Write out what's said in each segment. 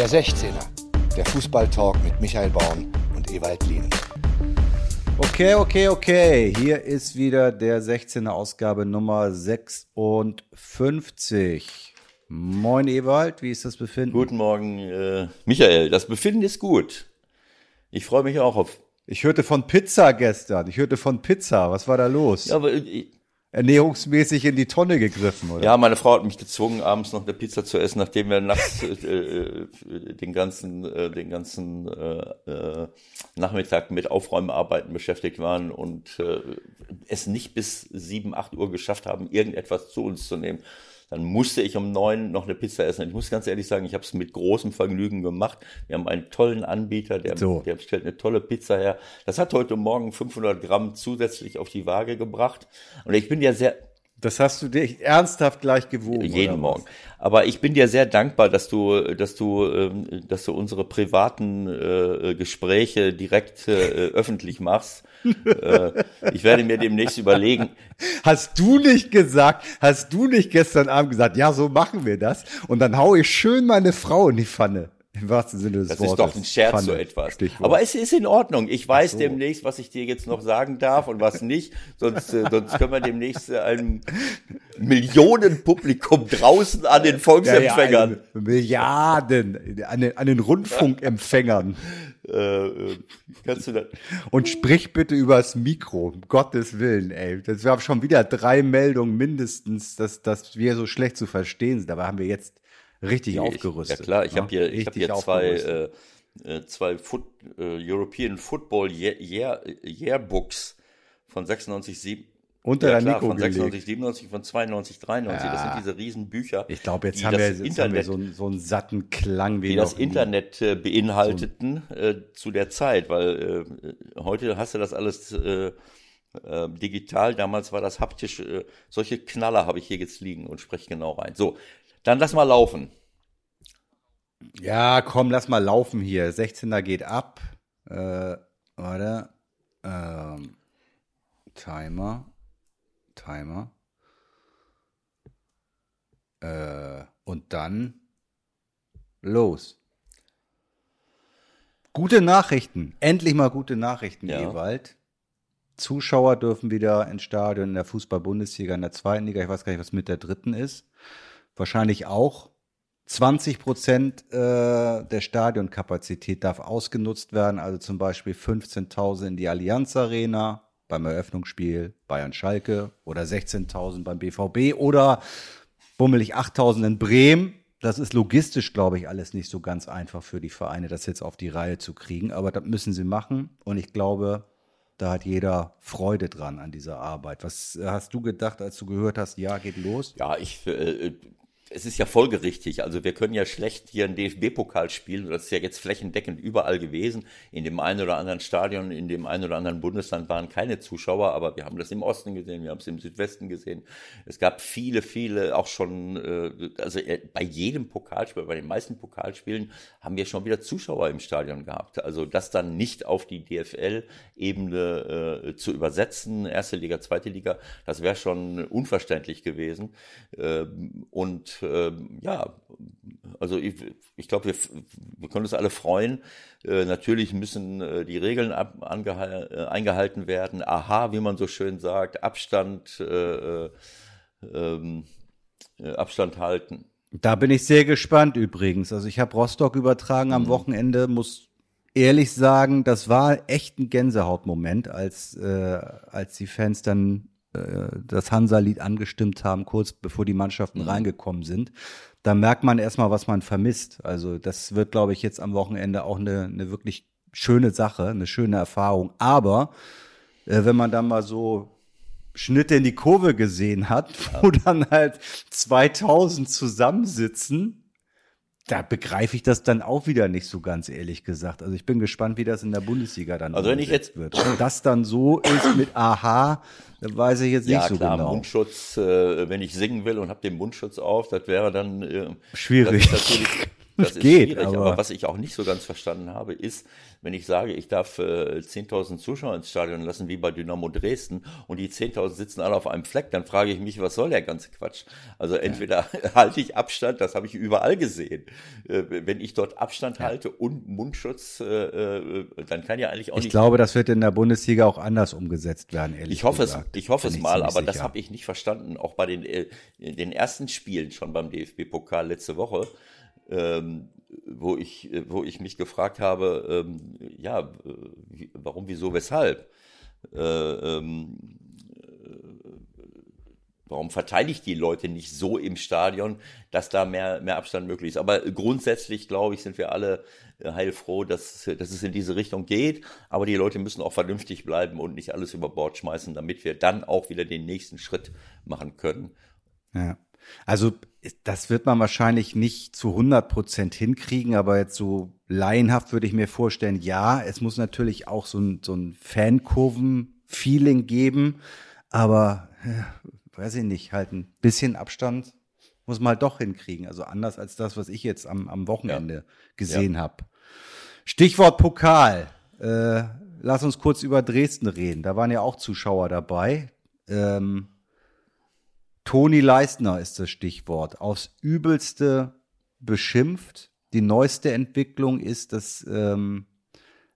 Der 16er, der Fußballtalk mit Michael Baum und Ewald Lien. Okay, okay, okay. Hier ist wieder der 16er Ausgabe Nummer 56. Moin Ewald, wie ist das Befinden? Guten Morgen, äh, Michael. Das Befinden ist gut. Ich freue mich auch auf. Ich hörte von Pizza gestern. Ich hörte von Pizza. Was war da los? Ja, aber ich, ernährungsmäßig in die Tonne gegriffen, oder? Ja, meine Frau hat mich gezwungen, abends noch eine Pizza zu essen, nachdem wir nachts äh, äh, den ganzen, äh, den ganzen äh, äh, Nachmittag mit Aufräumarbeiten beschäftigt waren und äh, es nicht bis sieben, acht Uhr geschafft haben, irgendetwas zu uns zu nehmen. Dann musste ich um neun noch eine Pizza essen. Ich muss ganz ehrlich sagen, ich habe es mit großem Vergnügen gemacht. Wir haben einen tollen Anbieter, der, so. der stellt eine tolle Pizza her. Das hat heute Morgen 500 Gramm zusätzlich auf die Waage gebracht. Und ich bin ja sehr, das hast du dich ernsthaft gleich gewogen. Jeden Morgen. Aber ich bin dir sehr dankbar, dass du, dass du, ähm, dass du unsere privaten äh, Gespräche direkt äh, öffentlich machst. äh, ich werde mir demnächst überlegen. Hast du nicht gesagt, hast du nicht gestern Abend gesagt, ja, so machen wir das? Und dann hau ich schön meine Frau in die Pfanne. Im wahrsten Sinne des das Wortes. Das ist doch ein Scherz, Pfanne, so etwas. Stichwort. Aber es ist in Ordnung. Ich weiß so. demnächst, was ich dir jetzt noch sagen darf und was nicht. Sonst, äh, sonst können wir demnächst äh, einem Millionenpublikum draußen an den Volksempfängern. Ja, ja, Milliarden, an den, an den Rundfunkempfängern. Äh, äh, kannst du das? Und sprich bitte übers Mikro, um Gottes Willen, ey. Das wir haben schon wieder drei Meldungen mindestens, dass, dass wir so schlecht zu verstehen sind. Aber haben wir jetzt richtig ich, aufgerüstet. Ja klar, ich ne? habe hier, ich hab hier zwei, äh, äh, zwei Foot, äh, European Football Year, Yearbooks von 96, 7. Unter ja, der klar, Nico von 96, 97, von 92, 93. Ja. Das sind diese Riesenbücher. Ich glaube, jetzt, haben wir, jetzt Internet, haben wir so, einen, so einen satten Klang wie Die das Internet äh, beinhalteten so äh, zu der Zeit, weil äh, heute hast du das alles äh, äh, digital. Damals war das haptisch. Solche Knaller habe ich hier jetzt liegen und spreche genau rein. So, dann lass mal laufen. Ja, komm, lass mal laufen hier. 16er geht ab. Äh, warte. Ähm, Timer. Timer. Äh, und dann los. Gute Nachrichten. Endlich mal gute Nachrichten, ja. Ewald. Zuschauer dürfen wieder ins Stadion in der Fußball-Bundesliga, in der zweiten Liga. Ich weiß gar nicht, was mit der dritten ist wahrscheinlich auch. 20 Prozent äh, der Stadionkapazität darf ausgenutzt werden, also zum Beispiel 15.000 in die Allianz Arena beim Eröffnungsspiel Bayern Schalke oder 16.000 beim BVB oder bummelig 8.000 in Bremen. Das ist logistisch, glaube ich, alles nicht so ganz einfach für die Vereine, das jetzt auf die Reihe zu kriegen. Aber das müssen sie machen. Und ich glaube, da hat jeder Freude dran an dieser Arbeit. Was hast du gedacht, als du gehört hast, ja, geht los? Ja, ich, äh, es ist ja folgerichtig. Also wir können ja schlecht hier einen DFB-Pokal spielen. Das ist ja jetzt flächendeckend überall gewesen. In dem einen oder anderen Stadion, in dem einen oder anderen Bundesland waren keine Zuschauer, aber wir haben das im Osten gesehen, wir haben es im Südwesten gesehen. Es gab viele, viele auch schon, äh, also äh, bei jedem Pokalspiel, bei den meisten Pokalspielen haben wir schon wieder Zuschauer im Stadion gehabt. Also das dann nicht auf die DFL-Ebene äh, zu übersetzen, erste Liga, zweite Liga, das wäre schon unverständlich gewesen. Ähm, und äh, ja, also ich, ich glaube, wir, wir können uns alle freuen. Äh, natürlich müssen äh, die Regeln ab, äh, eingehalten werden. Aha, wie man so schön sagt, Abstand, äh, äh, ähm, Abstand halten. Da bin ich sehr gespannt übrigens. Also ich habe Rostock übertragen am mhm. Wochenende, muss ehrlich sagen, das war echt ein Gänsehautmoment, als, äh, als die Fans dann äh, das Hansa-Lied angestimmt haben, kurz bevor die Mannschaften mhm. reingekommen sind. Da merkt man erstmal, was man vermisst. Also das wird, glaube ich, jetzt am Wochenende auch eine, eine wirklich schöne Sache, eine schöne Erfahrung. Aber äh, wenn man dann mal so Schnitte in die Kurve gesehen hat, wo dann halt 2000 zusammensitzen da begreife ich das dann auch wieder nicht so ganz ehrlich gesagt. Also ich bin gespannt, wie das in der Bundesliga dann also wenn ich jetzt wird. Wenn das dann so ist mit Aha, weiß ich jetzt nicht ja, so klar, genau. Mundschutz, äh, wenn ich singen will und habe den Mundschutz auf, das wäre dann äh, schwierig. Das das ist geht, schwierig. Aber, aber, was ich auch nicht so ganz verstanden habe, ist, wenn ich sage, ich darf äh, 10.000 Zuschauer ins Stadion lassen, wie bei Dynamo Dresden, und die 10.000 sitzen alle auf einem Fleck, dann frage ich mich, was soll der ganze Quatsch? Also entweder ja. halte ich Abstand, das habe ich überall gesehen. Äh, wenn ich dort Abstand ja. halte und Mundschutz, äh, äh, dann kann ja eigentlich auch ich nicht. Ich glaube, das wird in der Bundesliga auch anders umgesetzt werden, ehrlich ich hoffe gesagt. Es, ich hoffe es mal, aber sicher. das habe ich nicht verstanden. Auch bei den, äh, den ersten Spielen schon beim DFB-Pokal letzte Woche. Ähm, wo ich, wo ich mich gefragt habe, ähm, ja, warum, wieso, weshalb? Äh, ähm, äh, warum verteidigt die Leute nicht so im Stadion, dass da mehr, mehr Abstand möglich ist? Aber grundsätzlich, glaube ich, sind wir alle äh, heilfroh, dass, dass es in diese Richtung geht. Aber die Leute müssen auch vernünftig bleiben und nicht alles über Bord schmeißen, damit wir dann auch wieder den nächsten Schritt machen können. Ja. Also das wird man wahrscheinlich nicht zu 100 Prozent hinkriegen, aber jetzt so laienhaft würde ich mir vorstellen, ja, es muss natürlich auch so ein, so ein Fankurven-Feeling geben, aber äh, weiß ich nicht, halt ein bisschen Abstand muss man halt doch hinkriegen. Also anders als das, was ich jetzt am, am Wochenende ja. gesehen ja. habe. Stichwort Pokal. Äh, lass uns kurz über Dresden reden. Da waren ja auch Zuschauer dabei. Ähm, Toni Leistner ist das Stichwort. Aufs Übelste beschimpft. Die neueste Entwicklung ist, dass ähm,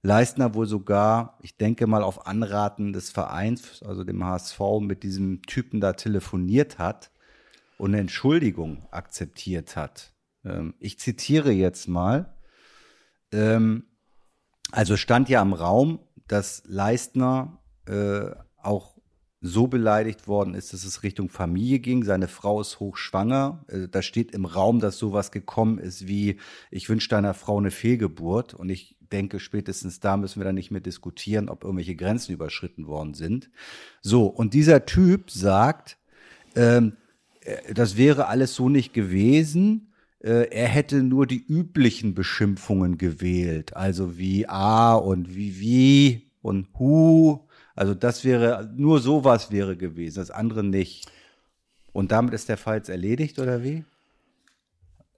Leistner wohl sogar, ich denke mal auf Anraten des Vereins, also dem HSV, mit diesem Typen da telefoniert hat und eine Entschuldigung akzeptiert hat. Ähm, ich zitiere jetzt mal. Ähm, also stand ja im Raum, dass Leistner äh, auch so beleidigt worden ist, dass es Richtung Familie ging. Seine Frau ist hochschwanger. Äh, da steht im Raum, dass sowas gekommen ist wie, ich wünsche deiner Frau eine Fehlgeburt. Und ich denke, spätestens da müssen wir dann nicht mehr diskutieren, ob irgendwelche Grenzen überschritten worden sind. So, und dieser Typ sagt, ähm, äh, das wäre alles so nicht gewesen. Äh, er hätte nur die üblichen Beschimpfungen gewählt, also wie A und wie wie und Hu also das wäre, nur sowas wäre gewesen, das andere nicht. Und damit ist der Fall jetzt erledigt oder wie?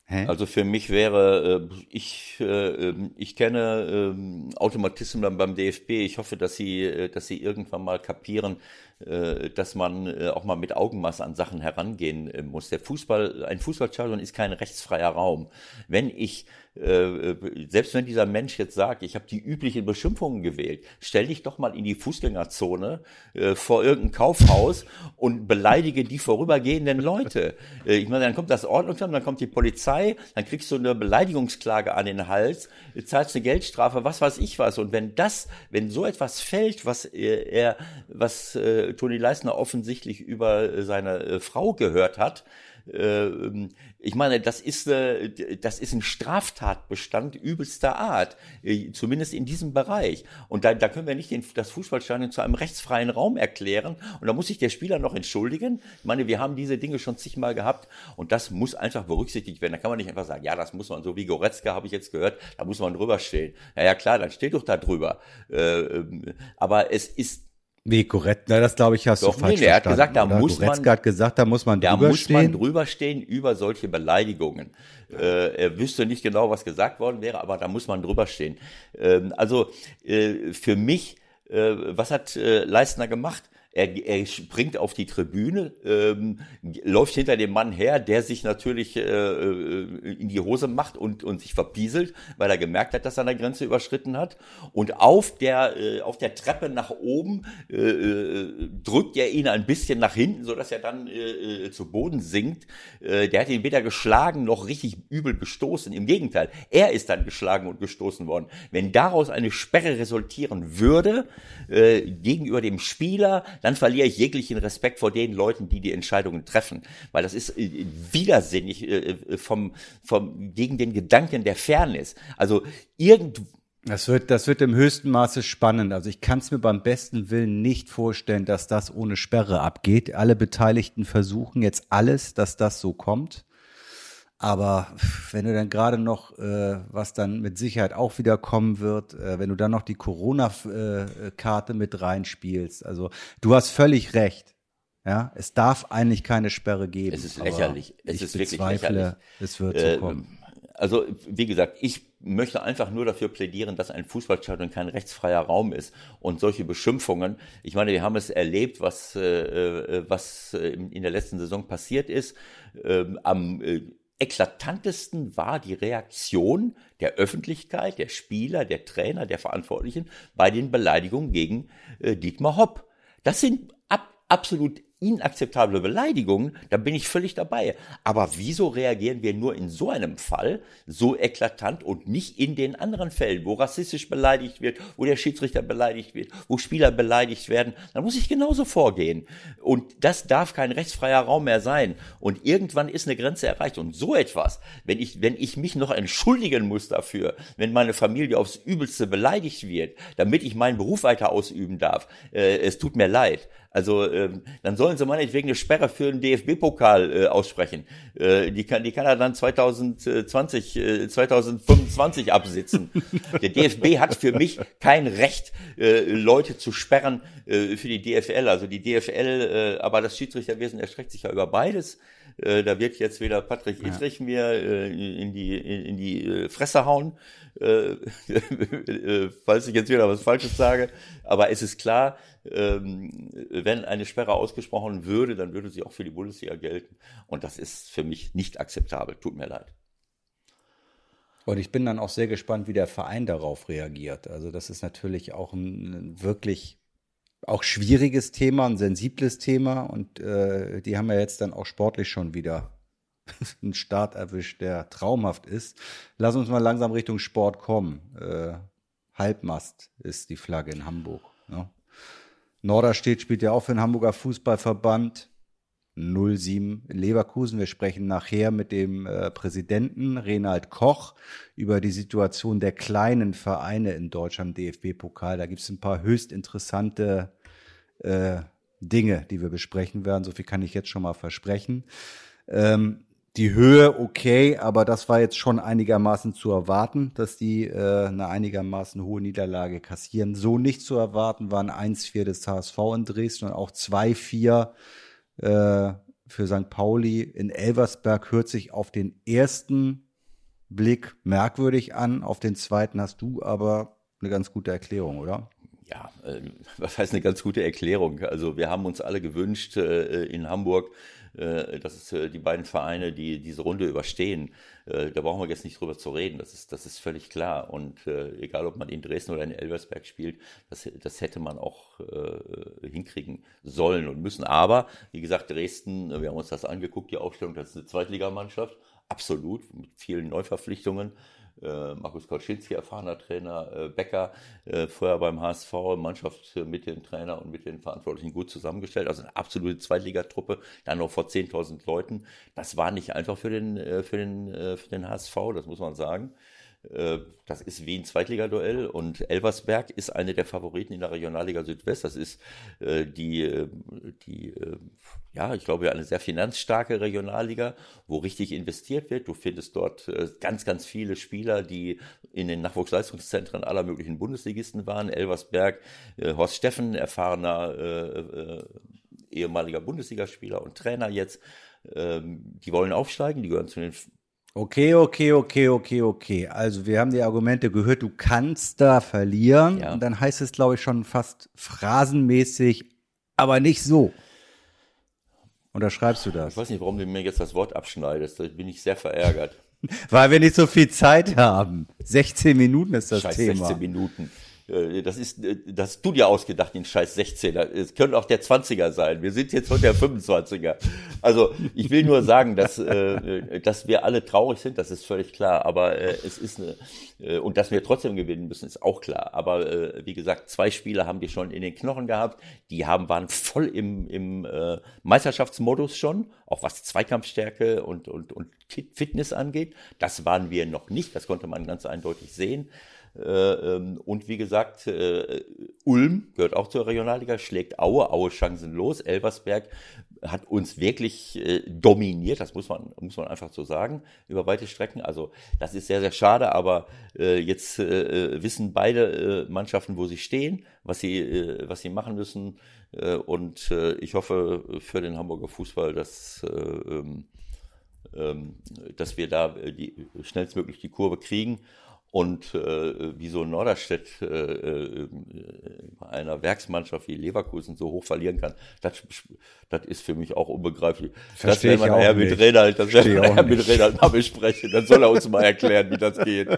Hä? Also für mich wäre, äh, ich, äh, ähm, ich kenne ähm, Automatismen beim DFB. Ich hoffe, dass sie, äh, dass sie irgendwann mal kapieren, dass man auch mal mit Augenmaß an Sachen herangehen muss. Der Fußball, ein Fußballstadion ist kein rechtsfreier Raum. Wenn ich äh, äh, selbst wenn dieser Mensch jetzt sagt, ich habe die üblichen Beschimpfungen gewählt, stell dich doch mal in die Fußgängerzone äh, vor irgendein Kaufhaus und beleidige die vorübergehenden Leute. Äh, ich meine, dann kommt das Ordnungsamt, dann kommt die Polizei, dann kriegst du eine Beleidigungsklage an den Hals, zahlst eine Geldstrafe, was weiß ich was. Und wenn das, wenn so etwas fällt, was er, was äh, Toni Leisner offensichtlich über seine äh, Frau gehört hat, äh, ich meine, das ist, äh, das ist ein Straftatbestand übelster Art, äh, zumindest in diesem Bereich. Und da, da können wir nicht den, das Fußballstadion zu einem rechtsfreien Raum erklären. Und da muss sich der Spieler noch entschuldigen. Ich meine, wir haben diese Dinge schon zigmal gehabt und das muss einfach berücksichtigt werden. Da kann man nicht einfach sagen, ja, das muss man so wie Goretzka, habe ich jetzt gehört, da muss man drüber stehen. Ja, ja, klar, dann steht doch da drüber. Ähm, aber es ist wie Goretzka, das glaube ich hast Doch, du falsch nee, er hat gesagt, da oder? muss Goretzka man, hat gesagt, da muss man drüber da muss stehen. man drüber stehen über solche Beleidigungen. Äh, er wüsste nicht genau, was gesagt worden wäre, aber da muss man drüber stehen. Ähm, also äh, für mich, äh, was hat äh, Leistner gemacht? Er, er springt auf die Tribüne, ähm, läuft hinter dem Mann her, der sich natürlich äh, äh, in die Hose macht und, und sich verpieselt, weil er gemerkt hat, dass er eine Grenze überschritten hat. Und auf der, äh, auf der Treppe nach oben äh, äh, drückt er ihn ein bisschen nach hinten, sodass er dann äh, äh, zu Boden sinkt. Äh, der hat ihn weder geschlagen noch richtig übel gestoßen. Im Gegenteil, er ist dann geschlagen und gestoßen worden. Wenn daraus eine Sperre resultieren würde, äh, gegenüber dem Spieler, dann verliere ich jeglichen Respekt vor den Leuten, die die Entscheidungen treffen, weil das ist äh, widersinnig äh, äh, vom, vom, gegen den Gedanken der Fairness. Also irgend das wird, das wird im höchsten Maße spannend. Also ich kann es mir beim besten Willen nicht vorstellen, dass das ohne Sperre abgeht. Alle Beteiligten versuchen jetzt alles, dass das so kommt. Aber wenn du dann gerade noch, äh, was dann mit Sicherheit auch wieder kommen wird, äh, wenn du dann noch die Corona-Karte mit reinspielst, also du hast völlig recht. Ja, es darf eigentlich keine Sperre geben. Es ist lächerlich. Es ist wirklich lächerlich. Es wird so äh, kommen. also wie gesagt, ich möchte einfach nur dafür plädieren, dass ein Fußballstadion kein rechtsfreier Raum ist. Und solche Beschimpfungen, ich meine, wir haben es erlebt, was, äh, was in der letzten Saison passiert ist. Ähm, am äh, eklatantesten war die Reaktion der Öffentlichkeit, der Spieler, der Trainer, der Verantwortlichen bei den Beleidigungen gegen äh, Dietmar Hopp. Das sind ab, absolut inakzeptable Beleidigungen, da bin ich völlig dabei. Aber wieso reagieren wir nur in so einem Fall so eklatant und nicht in den anderen Fällen, wo rassistisch beleidigt wird, wo der Schiedsrichter beleidigt wird, wo Spieler beleidigt werden? Dann muss ich genauso vorgehen. Und das darf kein rechtsfreier Raum mehr sein. Und irgendwann ist eine Grenze erreicht. Und so etwas, wenn ich, wenn ich mich noch entschuldigen muss dafür, wenn meine Familie aufs Übelste beleidigt wird, damit ich meinen Beruf weiter ausüben darf, äh, es tut mir leid. Also ähm, dann sollen sie meinetwegen eine Sperre für den DFB-Pokal äh, aussprechen. Äh, die, kann, die kann er dann 2020, äh, 2025 absitzen. Der DFB hat für mich kein Recht, äh, Leute zu sperren äh, für die DFL. Also die DFL, äh, aber das Schiedsrichterwesen erstreckt sich ja über beides. Äh, da wird jetzt wieder Patrick ja. mir äh, in die, in, in die äh, Fresse hauen, äh, äh, falls ich jetzt wieder was Falsches sage. Aber es ist klar, ähm, wenn eine Sperre ausgesprochen würde, dann würde sie auch für die Bundesliga gelten. Und das ist für mich nicht akzeptabel. Tut mir leid. Und ich bin dann auch sehr gespannt, wie der Verein darauf reagiert. Also das ist natürlich auch ein wirklich auch schwieriges Thema, ein sensibles Thema. Und äh, die haben ja jetzt dann auch sportlich schon wieder einen Start erwischt, der traumhaft ist. Lass uns mal langsam Richtung Sport kommen. Äh, Halbmast ist die Flagge in Hamburg. Ne? Norderstedt spielt ja auch für den Hamburger Fußballverband. 07 in Leverkusen. Wir sprechen nachher mit dem äh, Präsidenten Renald Koch über die Situation der kleinen Vereine in Deutschland DFB-Pokal. Da gibt es ein paar höchst interessante äh, Dinge, die wir besprechen werden. So viel kann ich jetzt schon mal versprechen. Ähm, die Höhe okay, aber das war jetzt schon einigermaßen zu erwarten, dass die äh, eine einigermaßen hohe Niederlage kassieren. So nicht zu erwarten waren 1-4 des HSV in Dresden und auch 2-4 äh, für St. Pauli in Elversberg hört sich auf den ersten Blick merkwürdig an, auf den zweiten hast du aber eine ganz gute Erklärung, oder? Ja, äh, was heißt eine ganz gute Erklärung? Also wir haben uns alle gewünscht äh, in Hamburg, äh, das ist äh, die beiden Vereine, die diese Runde überstehen. Da brauchen wir jetzt nicht drüber zu reden. Das ist, das ist völlig klar. Und egal, ob man in Dresden oder in Elversberg spielt, das, das hätte man auch hinkriegen sollen und müssen. Aber, wie gesagt, Dresden, wir haben uns das angeguckt, die Aufstellung, das ist eine Zweitligamannschaft. Absolut, mit vielen Neuverpflichtungen äh, Markus Kolczynski, erfahrener Trainer, äh, Becker, äh, vorher beim HSV, Mannschaft mit dem Trainer und mit den Verantwortlichen gut zusammengestellt. Also eine absolute Zweitligatruppe, dann noch vor 10.000 Leuten. Das war nicht einfach für den, äh, für den, äh, für den HSV, das muss man sagen. Äh, das ist wie ein Zweitligaduell und Elversberg ist eine der Favoriten in der Regionalliga Südwest. Das ist äh, die, äh, die ja, ich glaube, eine sehr finanzstarke Regionalliga, wo richtig investiert wird. Du findest dort ganz, ganz viele Spieler, die in den Nachwuchsleistungszentren aller möglichen Bundesligisten waren. Elversberg, Horst Steffen, erfahrener ehemaliger Bundesligaspieler und Trainer jetzt. Ähm, die wollen aufsteigen, die gehören zu den Okay, okay, okay, okay, okay. Also wir haben die Argumente gehört, du kannst da verlieren. Ja. Und dann heißt es, glaube ich, schon fast phrasenmäßig, aber nicht so. Unterschreibst du das? Ich weiß nicht, warum du mir jetzt das Wort abschneidest. Da bin ich sehr verärgert. Weil wir nicht so viel Zeit haben. 16 Minuten ist das Scheiß Thema. 16 Minuten. Äh, das ist, äh, das hast du dir ausgedacht, den scheiß 16er. Es könnte auch der 20er sein. Wir sind jetzt heute der 25er. Also, ich will nur sagen, dass, äh, dass wir alle traurig sind, das ist völlig klar. Aber es ist eine, und dass wir trotzdem gewinnen müssen, ist auch klar. Aber wie gesagt, zwei Spieler haben die schon in den Knochen gehabt. Die haben, waren voll im, im Meisterschaftsmodus schon, auch was Zweikampfstärke und, und, und Fitness angeht. Das waren wir noch nicht. Das konnte man ganz eindeutig sehen. Äh, ähm, und wie gesagt, äh, Ulm gehört auch zur Regionalliga, schlägt Aue, Aue chancenlos. Elversberg hat uns wirklich äh, dominiert, das muss man, muss man einfach so sagen, über weite Strecken. Also das ist sehr, sehr schade, aber jetzt wissen beide Mannschaften, wo sie stehen, was sie, was sie machen müssen. und ich hoffe für den Hamburger Fußball, dass ähm, ähm, dass wir da schnellstmöglich die Kurve kriegen. Und äh, wie so Norderstedt äh, äh, bei einer Werksmannschaft wie Leverkusen so hoch verlieren kann, das, das ist für mich auch unbegreiflich. Versteh das werden wir nachher mit Reinhard, das werden wir nachher mit Reinhard mal besprechen. Dann soll er uns mal erklären, wie das geht.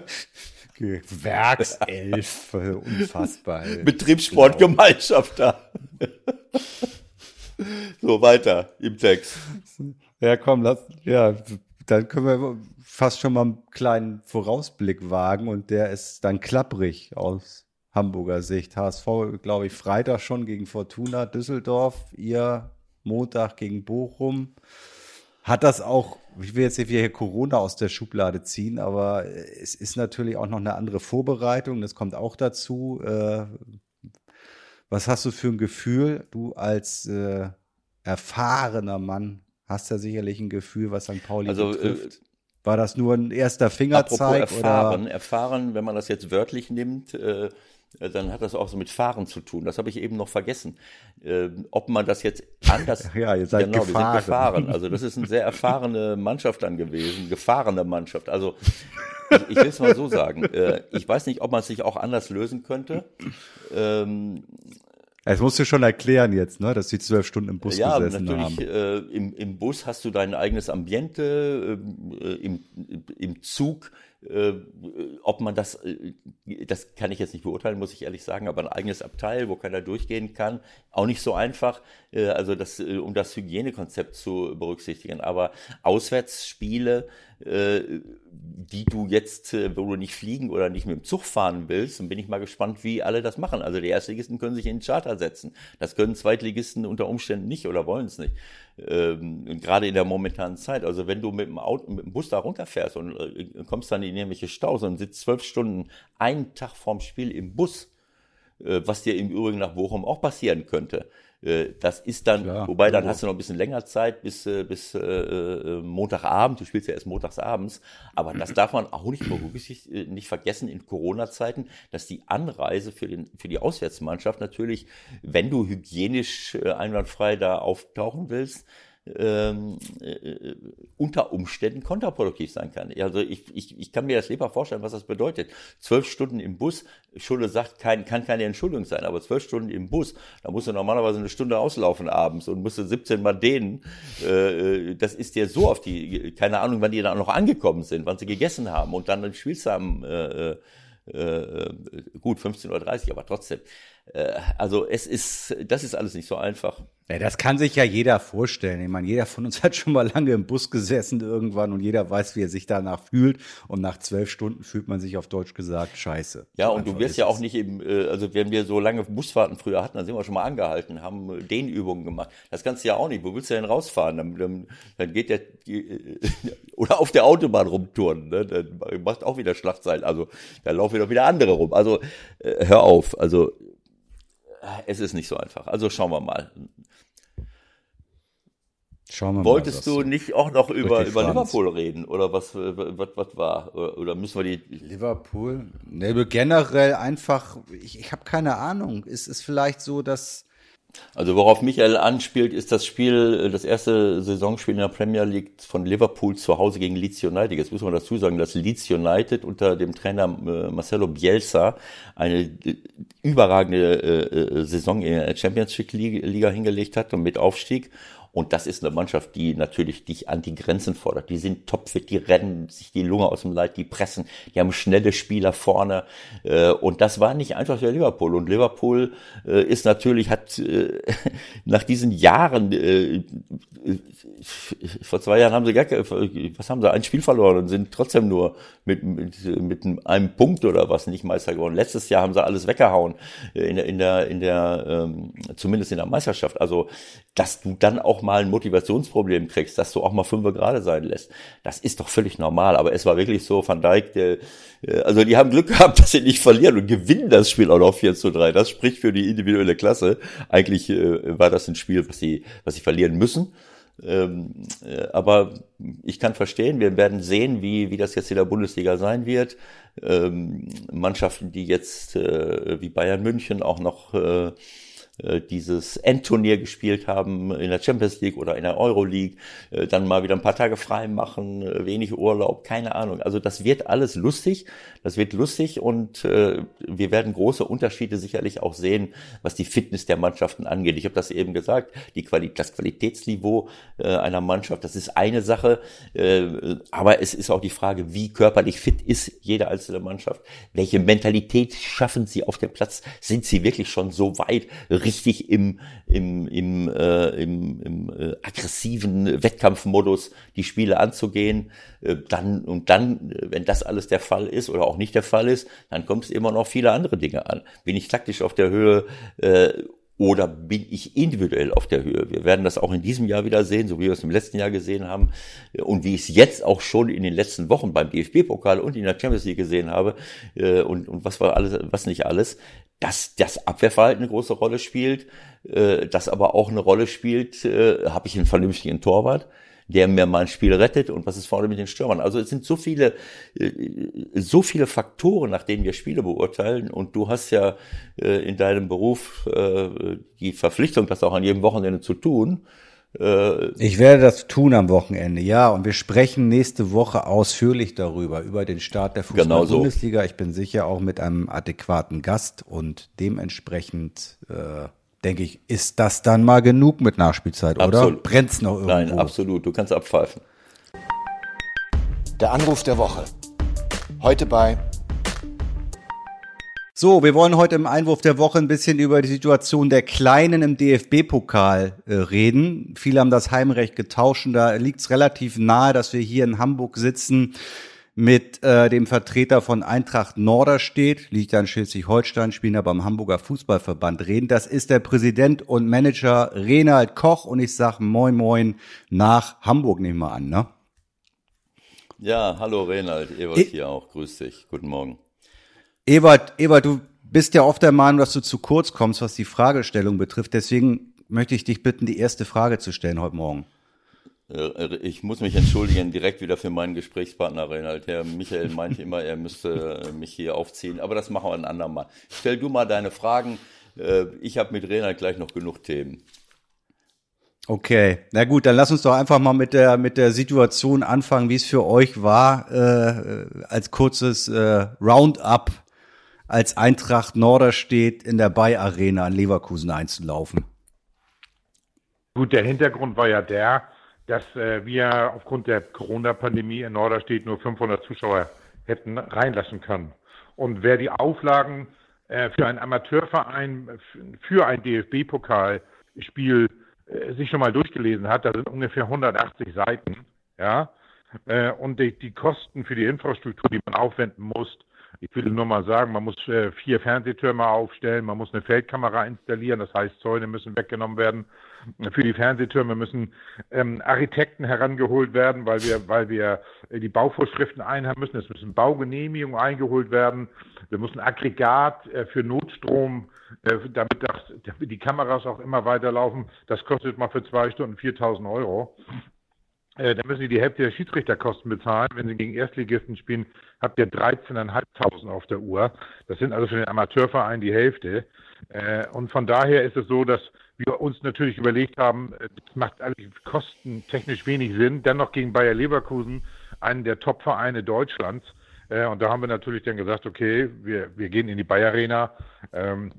Werkself, unfassbar. Betriebssportgemeinschaft da. so, weiter im Text. Ja, komm, lass, ja, dann können wir fast schon mal einen kleinen Vorausblick wagen und der ist dann klapprig aus Hamburger Sicht. HSV, glaube ich, Freitag schon gegen Fortuna Düsseldorf, ihr Montag gegen Bochum. Hat das auch, ich will jetzt nicht wieder hier Corona aus der Schublade ziehen, aber es ist natürlich auch noch eine andere Vorbereitung, das kommt auch dazu. Äh, was hast du für ein Gefühl, du als äh, erfahrener Mann hast ja sicherlich ein Gefühl, was St. Pauli also, äh, betrifft. War das nur ein erster Fingerzeig? Apropos erfahren, oder? erfahren, wenn man das jetzt wörtlich nimmt, äh, dann hat das auch so mit Fahren zu tun. Das habe ich eben noch vergessen. Äh, ob man das jetzt anders. ja, ihr seid genau, gefahren. Wir sind gefahren. Also das ist eine sehr erfahrene Mannschaft dann gewesen, gefahrene Mannschaft. Also ich, ich will es mal so sagen. Äh, ich weiß nicht, ob man es sich auch anders lösen könnte. Ähm, das musst du schon erklären jetzt, ne, dass die zwölf Stunden im Bus ja, gesessen natürlich, haben. Äh, im, Im Bus hast du dein eigenes Ambiente, äh, im, im Zug äh, ob man das, äh, das kann ich jetzt nicht beurteilen, muss ich ehrlich sagen, aber ein eigenes Abteil, wo keiner durchgehen kann, auch nicht so einfach, äh, also das, äh, um das Hygienekonzept zu berücksichtigen. Aber Auswärtsspiele, die du jetzt, äh, wo du nicht fliegen oder nicht mit dem Zug fahren willst, dann bin ich mal gespannt, wie alle das machen. Also die Erstligisten können sich in den Charter setzen. Das können Zweitligisten unter Umständen nicht oder wollen es nicht ähm, gerade in der momentanen Zeit. Also wenn du mit dem, Auto, mit dem Bus da runterfährst und äh, kommst dann in irgendwelche Staus und sitzt zwölf Stunden einen Tag vorm Spiel im Bus, äh, was dir im Übrigen nach Bochum auch passieren könnte, äh, das ist dann, Klar, wobei dann hast du noch ein bisschen länger Zeit bis, äh, bis äh, äh, Montagabend, du spielst ja erst montagsabends, aber das darf man auch nicht, nicht vergessen in Corona-Zeiten, dass die Anreise für, den, für die Auswärtsmannschaft natürlich, wenn du hygienisch einwandfrei da auftauchen willst, ähm, äh, unter Umständen kontraproduktiv sein kann. Also ich, ich, ich kann mir das lieber vorstellen, was das bedeutet. Zwölf Stunden im Bus, Schule sagt, kein, kann keine Entschuldigung sein, aber zwölf Stunden im Bus, da musst du normalerweise eine Stunde auslaufen abends und musst du 17 Mal dehnen. Äh, das ist dir so auf die, keine Ahnung, wann die da noch angekommen sind, wann sie gegessen haben und dann spielst du am äh, äh, gut 15.30 Uhr, aber trotzdem. Äh, also es ist, das ist alles nicht so einfach. Ja, das kann sich ja jeder vorstellen. Ich meine, jeder von uns hat schon mal lange im Bus gesessen irgendwann und jeder weiß, wie er sich danach fühlt. Und nach zwölf Stunden fühlt man sich auf Deutsch gesagt scheiße. Ja, und du wirst ja auch nicht eben, äh, also wenn wir so lange Busfahrten früher hatten, dann sind wir schon mal angehalten, haben Dehnübungen gemacht. Das kannst du ja auch nicht. Wo willst du denn rausfahren? Dann, dann, dann geht der, oder auf der Autobahn rumtouren, ne? dann macht auch wieder Schlagzeilen. Also da laufen doch wieder andere rum. Also äh, hör auf. Also es ist nicht so einfach. Also schauen wir mal. Schauen wir Wolltest mal, du nicht auch noch über, über Liverpool reden oder was, was, was war? Oder müssen wir die. Liverpool? Ne, generell einfach, ich, ich habe keine Ahnung. Ist es vielleicht so, dass also worauf Michael anspielt, ist das Spiel, das erste Saisonspiel in der Premier League von Liverpool zu Hause gegen Leeds United. Jetzt muss man dazu sagen, dass Leeds United unter dem Trainer äh, Marcelo Bielsa eine äh, überragende äh, Saison in der Champions League Liga hingelegt hat und mit Aufstieg und das ist eine Mannschaft, die natürlich dich an die Grenzen fordert. Die sind topfit, die rennen sich die Lunge aus dem Leid, die pressen, die haben schnelle Spieler vorne. Äh, und das war nicht einfach für Liverpool. Und Liverpool äh, ist natürlich, hat äh, nach diesen Jahren, vor zwei Jahren haben sie gar, was haben sie, ein Spiel verloren und sind trotzdem nur mit, mit, mit einem Punkt oder was nicht Meister geworden. Letztes Jahr haben sie alles weggehauen in der, in der, in der ähm, zumindest in der Meisterschaft. Also, dass du dann auch mal ein Motivationsproblem kriegst, dass du auch mal fünf gerade sein lässt. Das ist doch völlig normal. Aber es war wirklich so, Van Dijk, der, äh, also die haben Glück gehabt, dass sie nicht verlieren und gewinnen das Spiel auch noch 4 zu 3. Das spricht für die individuelle Klasse. Eigentlich äh, war das ein Spiel, was sie, was sie verlieren müssen. Ähm, äh, aber ich kann verstehen, wir werden sehen, wie, wie das jetzt in der Bundesliga sein wird. Ähm, Mannschaften, die jetzt äh, wie Bayern München auch noch äh, dieses Endturnier gespielt haben in der Champions League oder in der Euro League, äh, dann mal wieder ein paar Tage frei machen, äh, wenig Urlaub, keine Ahnung. Also das wird alles lustig, das wird lustig und äh, wir werden große Unterschiede sicherlich auch sehen, was die Fitness der Mannschaften angeht. Ich habe das eben gesagt, die Quali das Qualitätsniveau äh, einer Mannschaft, das ist eine Sache, äh, aber es ist auch die Frage, wie körperlich fit ist jede einzelne Mannschaft, welche Mentalität schaffen sie auf dem Platz, sind sie wirklich schon so weit, richtig im, im, im, äh, im, im äh, aggressiven Wettkampfmodus die Spiele anzugehen. Äh, dann, und dann, wenn das alles der Fall ist oder auch nicht der Fall ist, dann kommt es immer noch viele andere Dinge an. Bin ich taktisch auf der Höhe äh, oder bin ich individuell auf der Höhe? Wir werden das auch in diesem Jahr wieder sehen, so wie wir es im letzten Jahr gesehen haben und wie ich es jetzt auch schon in den letzten Wochen beim DFB-Pokal und in der Champions League gesehen habe äh, und, und was war alles, was nicht alles, dass das Abwehrverhalten eine große Rolle spielt, äh, das aber auch eine Rolle spielt, äh, habe ich einen vernünftigen Torwart, der mir mein Spiel rettet und was ist vorne mit den Stürmern. Also es sind so viele, äh, so viele Faktoren, nach denen wir Spiele beurteilen und du hast ja äh, in deinem Beruf äh, die Verpflichtung, das auch an jedem Wochenende zu tun. Ich werde das tun am Wochenende, ja. Und wir sprechen nächste Woche ausführlich darüber, über den Start der Fußball-Bundesliga. Genau so. Ich bin sicher auch mit einem adäquaten Gast und dementsprechend äh, denke ich, ist das dann mal genug mit Nachspielzeit, oder? Absolut. Brennt's noch irgendwo? Nein, absolut. Du kannst abpfeifen. Der Anruf der Woche. Heute bei so, wir wollen heute im Einwurf der Woche ein bisschen über die Situation der Kleinen im DFB-Pokal äh, reden. Viele haben das Heimrecht getauscht und da liegt es relativ nahe, dass wir hier in Hamburg sitzen mit äh, dem Vertreter von Eintracht Norderstedt, liegt ja in Schleswig-Holstein, spielen aber am Hamburger Fußballverband reden. Das ist der Präsident und Manager Renald Koch und ich sag Moin Moin nach Hamburg, nehmen wir an, ne? Ja, hallo Renald, Ewald e hier auch, grüß dich, guten Morgen. Ewald, Ewald, du bist ja oft der Meinung, dass du zu kurz kommst, was die Fragestellung betrifft, deswegen möchte ich dich bitten, die erste Frage zu stellen heute Morgen. Äh, ich muss mich entschuldigen direkt wieder für meinen Gesprächspartner Reinhard. Herr Michael meinte immer, er müsste mich hier aufziehen, aber das machen wir ein andermal. Stell du mal deine Fragen. Äh, ich habe mit Reinhard gleich noch genug Themen. Okay, na gut, dann lass uns doch einfach mal mit der mit der Situation anfangen, wie es für euch war, äh, als kurzes äh, Roundup, als Eintracht Norderstedt in der Bay Arena an Leverkusen einzulaufen. Gut, der Hintergrund war ja der, dass äh, wir aufgrund der Corona-Pandemie in Norderstedt nur 500 Zuschauer hätten reinlassen können. Und wer die Auflagen äh, für einen Amateurverein, für ein DFB-Pokalspiel äh, sich schon mal durchgelesen hat, da sind ungefähr 180 Seiten, ja, äh, und die, die, Kosten für die Infrastruktur, die man aufwenden muss, ich will nur mal sagen, man muss äh, vier Fernsehtürme aufstellen, man muss eine Feldkamera installieren, das heißt, Zäune müssen weggenommen werden. Für die Fernsehtürme müssen ähm, Architekten herangeholt werden, weil wir, weil wir äh, die Bauvorschriften einhaben müssen. Es müssen Baugenehmigungen eingeholt werden. Wir müssen Aggregat äh, für Notstrom, äh, damit, das, damit die Kameras auch immer weiterlaufen. Das kostet mal für zwei Stunden 4000 Euro. Äh, dann müssen Sie die Hälfte der Schiedsrichterkosten bezahlen. Wenn Sie gegen Erstligisten spielen, habt ihr 13.500 auf der Uhr. Das sind also für den Amateurverein die Hälfte. Äh, und von daher ist es so, dass wir uns natürlich überlegt haben, äh, macht eigentlich kostentechnisch wenig Sinn, dennoch gegen Bayer Leverkusen, einen der Top-Vereine Deutschlands. Und da haben wir natürlich dann gesagt, okay, wir, wir gehen in die Bayer Arena. Ähm,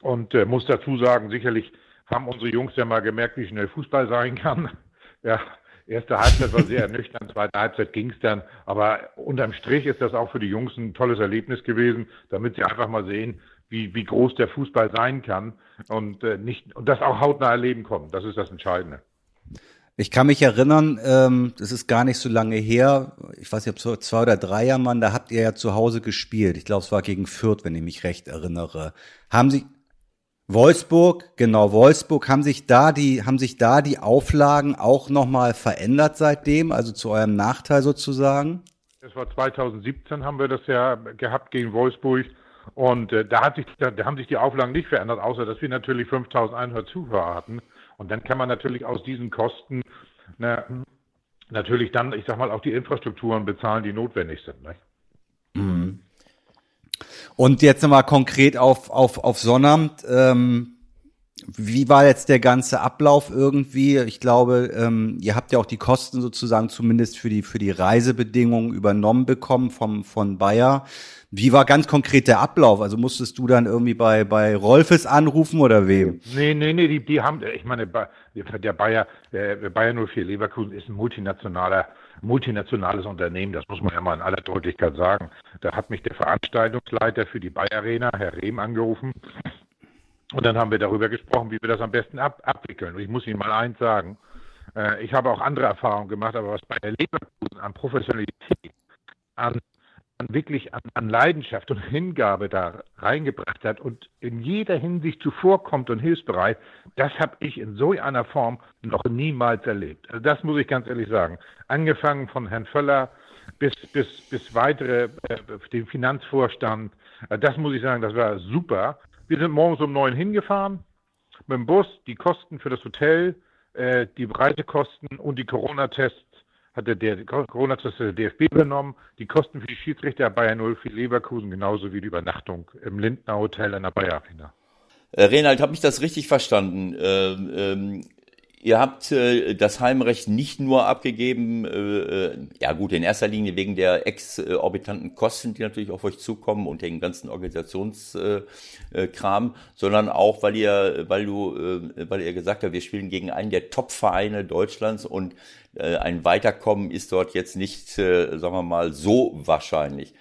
und muss dazu sagen, sicherlich haben unsere Jungs ja mal gemerkt, wie schnell Fußball sein kann. Ja, Erste Halbzeit war sehr ernüchternd, zweite Halbzeit ging es dann. Aber unterm Strich ist das auch für die Jungs ein tolles Erlebnis gewesen, damit sie einfach mal sehen, wie, wie groß der Fußball sein kann und, äh, nicht, und das auch hautnah erleben kommen. Das ist das Entscheidende. Ich kann mich erinnern, ähm, das ist gar nicht so lange her, ich weiß nicht, ob so zwei oder drei Jahre, Mann, da habt ihr ja zu Hause gespielt. Ich glaube, es war gegen Fürth, wenn ich mich recht erinnere. Haben Sie, Wolfsburg, genau, Wolfsburg, haben sich da die, haben sich da die Auflagen auch nochmal verändert seitdem, also zu eurem Nachteil sozusagen? Das war 2017 haben wir das ja gehabt gegen Wolfsburg und äh, da, sich, da, da, haben sich die Auflagen nicht verändert, außer dass wir natürlich 5100 Zuhörer hatten und dann kann man natürlich aus diesen Kosten na, natürlich dann, ich sag mal, auch die Infrastrukturen bezahlen, die notwendig sind. Ne? Mhm. Und jetzt nochmal konkret auf, auf, auf Sonnabend. Ähm, wie war jetzt der ganze Ablauf irgendwie? Ich glaube, ähm, ihr habt ja auch die Kosten sozusagen zumindest für die für die Reisebedingungen übernommen bekommen vom von Bayer. Wie war ganz konkret der Ablauf? Also musstest du dann irgendwie bei bei Rolfes anrufen oder wem? Nee, nee, nee, die, die haben, ich meine, der Bayer, der Bayer 04 Leverkusen ist ein multinationaler multinationales Unternehmen, das muss man ja mal in aller Deutlichkeit sagen. Da hat mich der Veranstaltungsleiter für die Bayer Arena, Herr Rehm, angerufen und dann haben wir darüber gesprochen, wie wir das am besten ab abwickeln. Und ich muss Ihnen mal eins sagen. Äh, ich habe auch andere Erfahrungen gemacht, aber was bei der Leverkusen an Professionalität, an wirklich an, an, Leidenschaft und Hingabe da reingebracht hat und in jeder Hinsicht zuvorkommt und hilfsbereit, das habe ich in so einer Form noch niemals erlebt. Also das muss ich ganz ehrlich sagen. Angefangen von Herrn Völler bis, bis, bis weitere, äh, den Finanzvorstand, äh, das muss ich sagen, das war super. Wir sind morgens um neun hingefahren mit dem Bus, die Kosten für das Hotel, äh, die Reisekosten und die Corona-Tests hat der, Corona-Test der DFB übernommen, die Kosten für die Schiedsrichter Bayern 0 für Leverkusen, genauso wie die Übernachtung im Lindner Hotel in der Bayer Arena. Äh, Renald, habe ich das richtig verstanden? Ähm, ähm, Ihr habt äh, das Heimrecht nicht nur abgegeben, äh, äh, ja gut, in erster Linie wegen der exorbitanten Kosten, die natürlich auf euch zukommen und den ganzen Organisationskram, äh, äh, sondern auch, weil ihr, weil du, äh, weil ihr gesagt habt, wir spielen gegen einen der Top-Vereine Deutschlands und äh, ein Weiterkommen ist dort jetzt nicht, äh, sagen wir mal, so wahrscheinlich.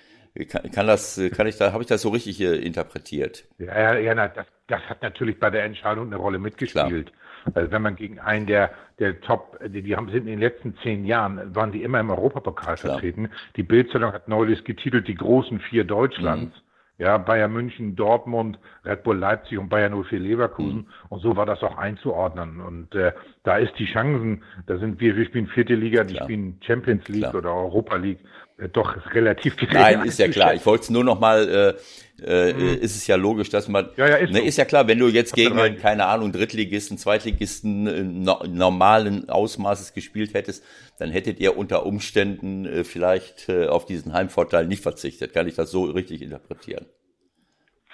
Kann, kann das, kann ich da, habe ich das so richtig äh, interpretiert? Ja, ja, na, das, das hat natürlich bei der Entscheidung eine Rolle mitgespielt. Klar. Also wenn man gegen einen der, der Top, die, die haben, sind in den letzten zehn Jahren, waren die immer im Europapokal Klar. vertreten. Die Bildzeitung hat neulich getitelt, die großen vier Deutschlands. Mhm. Ja, Bayern München, Dortmund, Red Bull Leipzig und Bayern 04 Leverkusen. Mhm. Und so war das auch einzuordnen. Und äh, da ist die Chancen, da sind wir, wir spielen vierte Liga, die Klar. spielen Champions League Klar. oder Europa League. Äh, doch relativ gering. Nein, ist ja klar. Ich wollte es nur noch mal, äh, äh, mhm. ist es ja logisch, dass man, ja, ja, ist, ne, so. ist ja klar, wenn du jetzt gegen, einen, keine Ahnung, Drittligisten, Zweitligisten äh, no, normalen Ausmaßes gespielt hättest, dann hättet ihr unter Umständen äh, vielleicht äh, auf diesen Heimvorteil nicht verzichtet. Kann ich das so richtig interpretieren?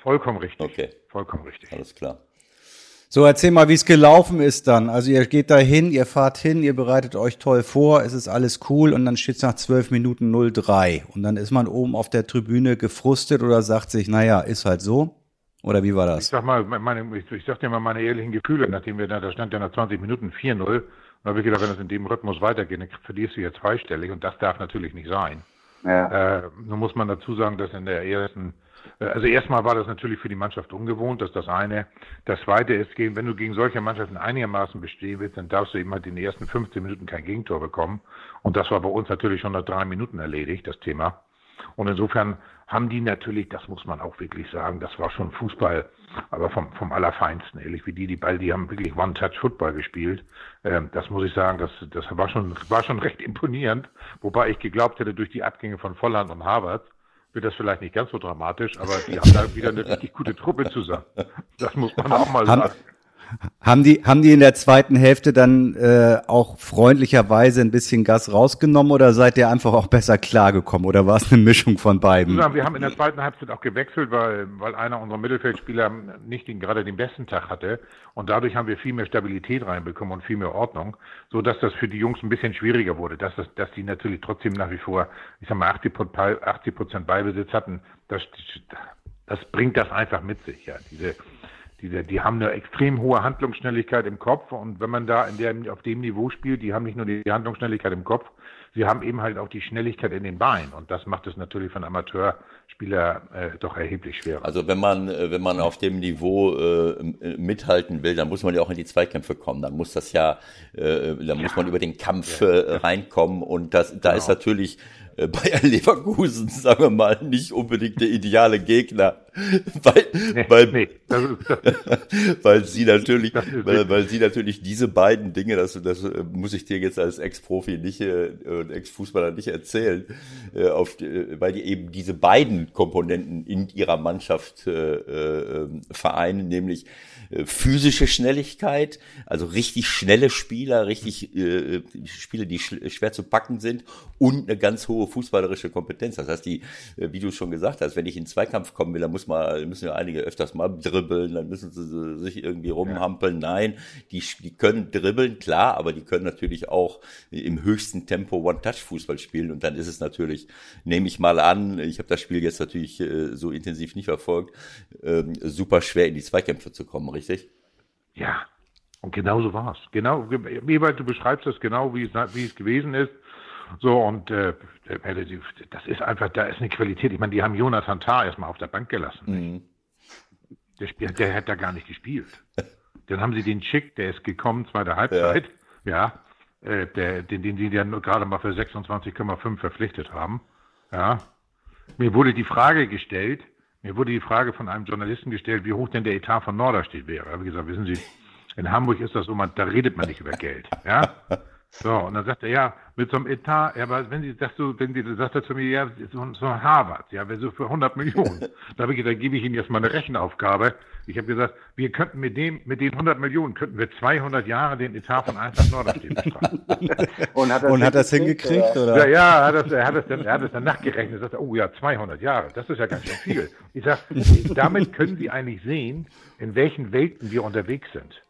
Vollkommen richtig. Okay. Vollkommen richtig. Alles klar. So, erzähl mal, wie es gelaufen ist dann. Also ihr geht da hin, ihr fahrt hin, ihr bereitet euch toll vor, es ist alles cool und dann steht es nach zwölf Minuten 03. Und dann ist man oben auf der Tribüne gefrustet oder sagt sich, naja, ist halt so. Oder wie war das? Ich sag mal, meine, ich, ich sag dir mal meine ehrlichen Gefühle, nachdem wir da, da stand ja nach 20 Minuten 4-0. Und da habe ich gedacht, wenn das in dem Rhythmus weitergeht, dann verlierst du jetzt zweistellig und das darf natürlich nicht sein. Ja. Äh, nun muss man dazu sagen, dass in der ersten äh, also erstmal war das natürlich für die Mannschaft ungewohnt, das ist das eine. Das zweite ist, wenn du gegen solche Mannschaften einigermaßen bestehen willst, dann darfst du eben halt in den ersten 15 Minuten kein Gegentor bekommen. Und das war bei uns natürlich schon nach drei Minuten erledigt, das Thema. Und insofern haben die natürlich, das muss man auch wirklich sagen, das war schon Fußball, aber vom, vom Allerfeinsten, ehrlich wie die, die Ball, die haben wirklich One-Touch-Football gespielt. Ähm, das muss ich sagen, das, das war schon, war schon recht imponierend, wobei ich geglaubt hätte, durch die Abgänge von Volland und Harvard, wird das vielleicht nicht ganz so dramatisch, aber die haben da wieder eine richtig gute Truppe zusammen. Das muss man auch mal sagen. Haben die, haben die in der zweiten Hälfte dann äh, auch freundlicherweise ein bisschen Gas rausgenommen oder seid ihr einfach auch besser klargekommen oder war es eine Mischung von beiden? Wir haben in der zweiten Halbzeit auch gewechselt, weil, weil einer unserer Mittelfeldspieler nicht den, gerade den besten Tag hatte und dadurch haben wir viel mehr Stabilität reinbekommen und viel mehr Ordnung, so dass das für die Jungs ein bisschen schwieriger wurde, dass, das, dass die natürlich trotzdem nach wie vor, ich sag mal, 80 Prozent Beibesitz hatten. Das, das bringt das einfach mit sich, ja. Diese, die, die haben eine extrem hohe Handlungsschnelligkeit im Kopf und wenn man da in der, auf dem Niveau spielt, die haben nicht nur die Handlungsschnelligkeit im Kopf, sie haben eben halt auch die Schnelligkeit in den Beinen und das macht es natürlich einen Amateurspieler äh, doch erheblich schwerer. Also wenn man äh, wenn man auf dem Niveau äh, mithalten will, dann muss man ja auch in die Zweikämpfe kommen. Dann muss das ja, äh, dann ja. muss man über den Kampf ja. äh, reinkommen und das da genau. ist natürlich Bayer Leverkusen, sagen wir mal, nicht unbedingt der ideale Gegner, weil, nee, weil, nee, das ist, das weil sie natürlich, weil, weil sie natürlich diese beiden Dinge, das, das äh, muss ich dir jetzt als Ex-Profi nicht, äh, Ex-Fußballer nicht erzählen, äh, auf, weil die eben diese beiden Komponenten in ihrer Mannschaft äh, äh, vereinen, nämlich äh, physische Schnelligkeit, also richtig schnelle Spieler, richtig äh, Spiele, die sch schwer zu packen sind und eine ganz hohe fußballerische Kompetenz. Das heißt, die, äh, wie du schon gesagt hast, wenn ich in Zweikampf kommen will, dann muss man, müssen ja einige öfters mal dribbeln, dann müssen sie sich irgendwie rumhampeln. Nein, die, die können dribbeln, klar, aber die können natürlich auch im höchsten Tempo One-Touch-Fußball spielen. Und dann ist es natürlich, nehme ich mal an, ich habe das Spiel jetzt natürlich äh, so intensiv nicht verfolgt, ähm, super schwer in die Zweikämpfe zu kommen, richtig? Ja, und genau so war es. Genau, Ewald, du beschreibst das genau, wie es, wie es gewesen ist. So, und äh, das ist einfach, da ist eine Qualität. Ich meine, die haben Jonathan Tah erstmal auf der Bank gelassen. Mhm. Der, Spiel, der hat da gar nicht gespielt. Dann haben sie den Schick, der ist gekommen, zweite Halbzeit, ja, ja äh, der, den, den die ja gerade mal für 26,5 verpflichtet haben. Ja. Mir wurde die Frage gestellt, mir wurde die Frage von einem Journalisten gestellt, wie hoch denn der Etat von Norderstedt wäre. Da habe ich gesagt, wissen Sie, in Hamburg ist das so, man, da redet man nicht über Geld. Ja? So, und dann sagt er, ja, mit so einem Etat, ja, aber wenn Sie, sagst du, wenn Sie, sagt er zu mir, ja, so, so ein Harvard, ja, wenn so für 100 Millionen. Da habe ich gesagt, gebe ich Ihnen jetzt mal eine Rechenaufgabe. Ich habe gesagt, wir könnten mit dem, mit den 100 Millionen, könnten wir 200 Jahre den Etat von Eintracht Norderstedt bestrafen. und hat das, und hat das hingekriegt, oder? Ja, ja, hat das, er hat das dann, er hat das dann nachgerechnet, sagt er, oh ja, 200 Jahre, das ist ja ganz schön viel. Ich sage, damit können Sie eigentlich sehen, in welchen Welten wir unterwegs sind.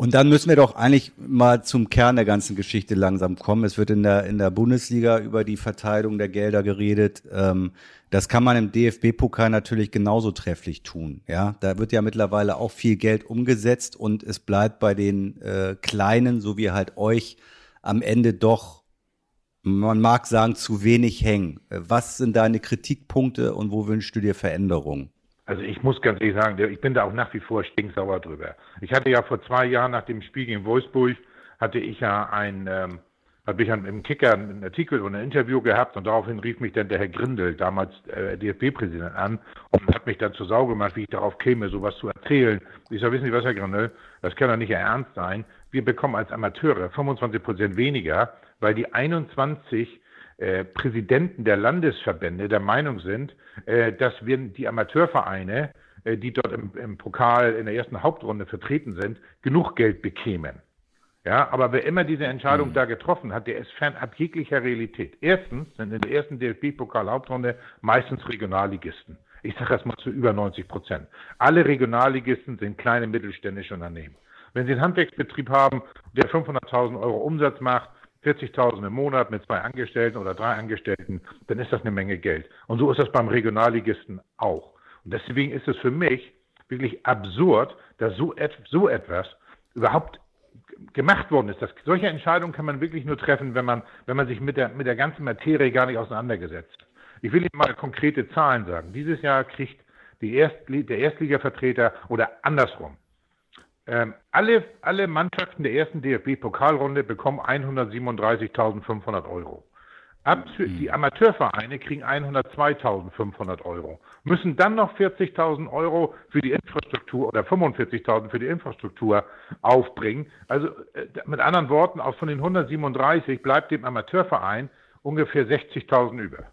Und dann müssen wir doch eigentlich mal zum Kern der ganzen Geschichte langsam kommen. Es wird in der, in der Bundesliga über die Verteilung der Gelder geredet. Ähm, das kann man im DFB-Pokal natürlich genauso trefflich tun. Ja, da wird ja mittlerweile auch viel Geld umgesetzt und es bleibt bei den äh, Kleinen, so wie halt euch, am Ende doch, man mag sagen, zu wenig hängen. Was sind deine Kritikpunkte und wo wünschst du dir Veränderungen? Also ich muss ganz ehrlich sagen, ich bin da auch nach wie vor stinksauer drüber. Ich hatte ja vor zwei Jahren nach dem Spiel gegen Wolfsburg, hatte ich ja ein, ähm, habe ich im Kicker einen Artikel und ein Interview gehabt und daraufhin rief mich dann der Herr Grindel, damals äh, DFB-Präsident, an und hat mich dann zur Sau gemacht, wie ich darauf käme, sowas zu erzählen. Ich sage, wissen Sie was, Herr Grindel, das kann doch nicht Ernst sein. Wir bekommen als Amateure 25 Prozent weniger, weil die 21 äh, Präsidenten der Landesverbände der Meinung sind, äh, dass wir die Amateurvereine, äh, die dort im, im, Pokal in der ersten Hauptrunde vertreten sind, genug Geld bekämen. Ja, aber wer immer diese Entscheidung mhm. da getroffen hat, der ist fernab jeglicher Realität. Erstens sind in der ersten DFB-Pokal-Hauptrunde meistens Regionalligisten. Ich sage das mal zu über 90 Prozent. Alle Regionalligisten sind kleine mittelständische Unternehmen. Wenn Sie einen Handwerksbetrieb haben, der 500.000 Euro Umsatz macht, 40.000 im Monat mit zwei Angestellten oder drei Angestellten, dann ist das eine Menge Geld. Und so ist das beim Regionalligisten auch. Und deswegen ist es für mich wirklich absurd, dass so, et so etwas überhaupt gemacht worden ist. Das, solche Entscheidungen kann man wirklich nur treffen, wenn man, wenn man sich mit der, mit der ganzen Materie gar nicht auseinandergesetzt. Ich will Ihnen mal konkrete Zahlen sagen. Dieses Jahr kriegt die Erst, der Erstligavertreter oder andersrum. Ähm, alle, alle Mannschaften der ersten DFB-Pokalrunde bekommen 137.500 Euro. Ab, mhm. Die Amateurvereine kriegen 102.500 Euro, müssen dann noch 40.000 Euro für die Infrastruktur oder 45.000 für die Infrastruktur aufbringen. Also äh, mit anderen Worten, auch von den 137 bleibt dem Amateurverein ungefähr 60.000 über.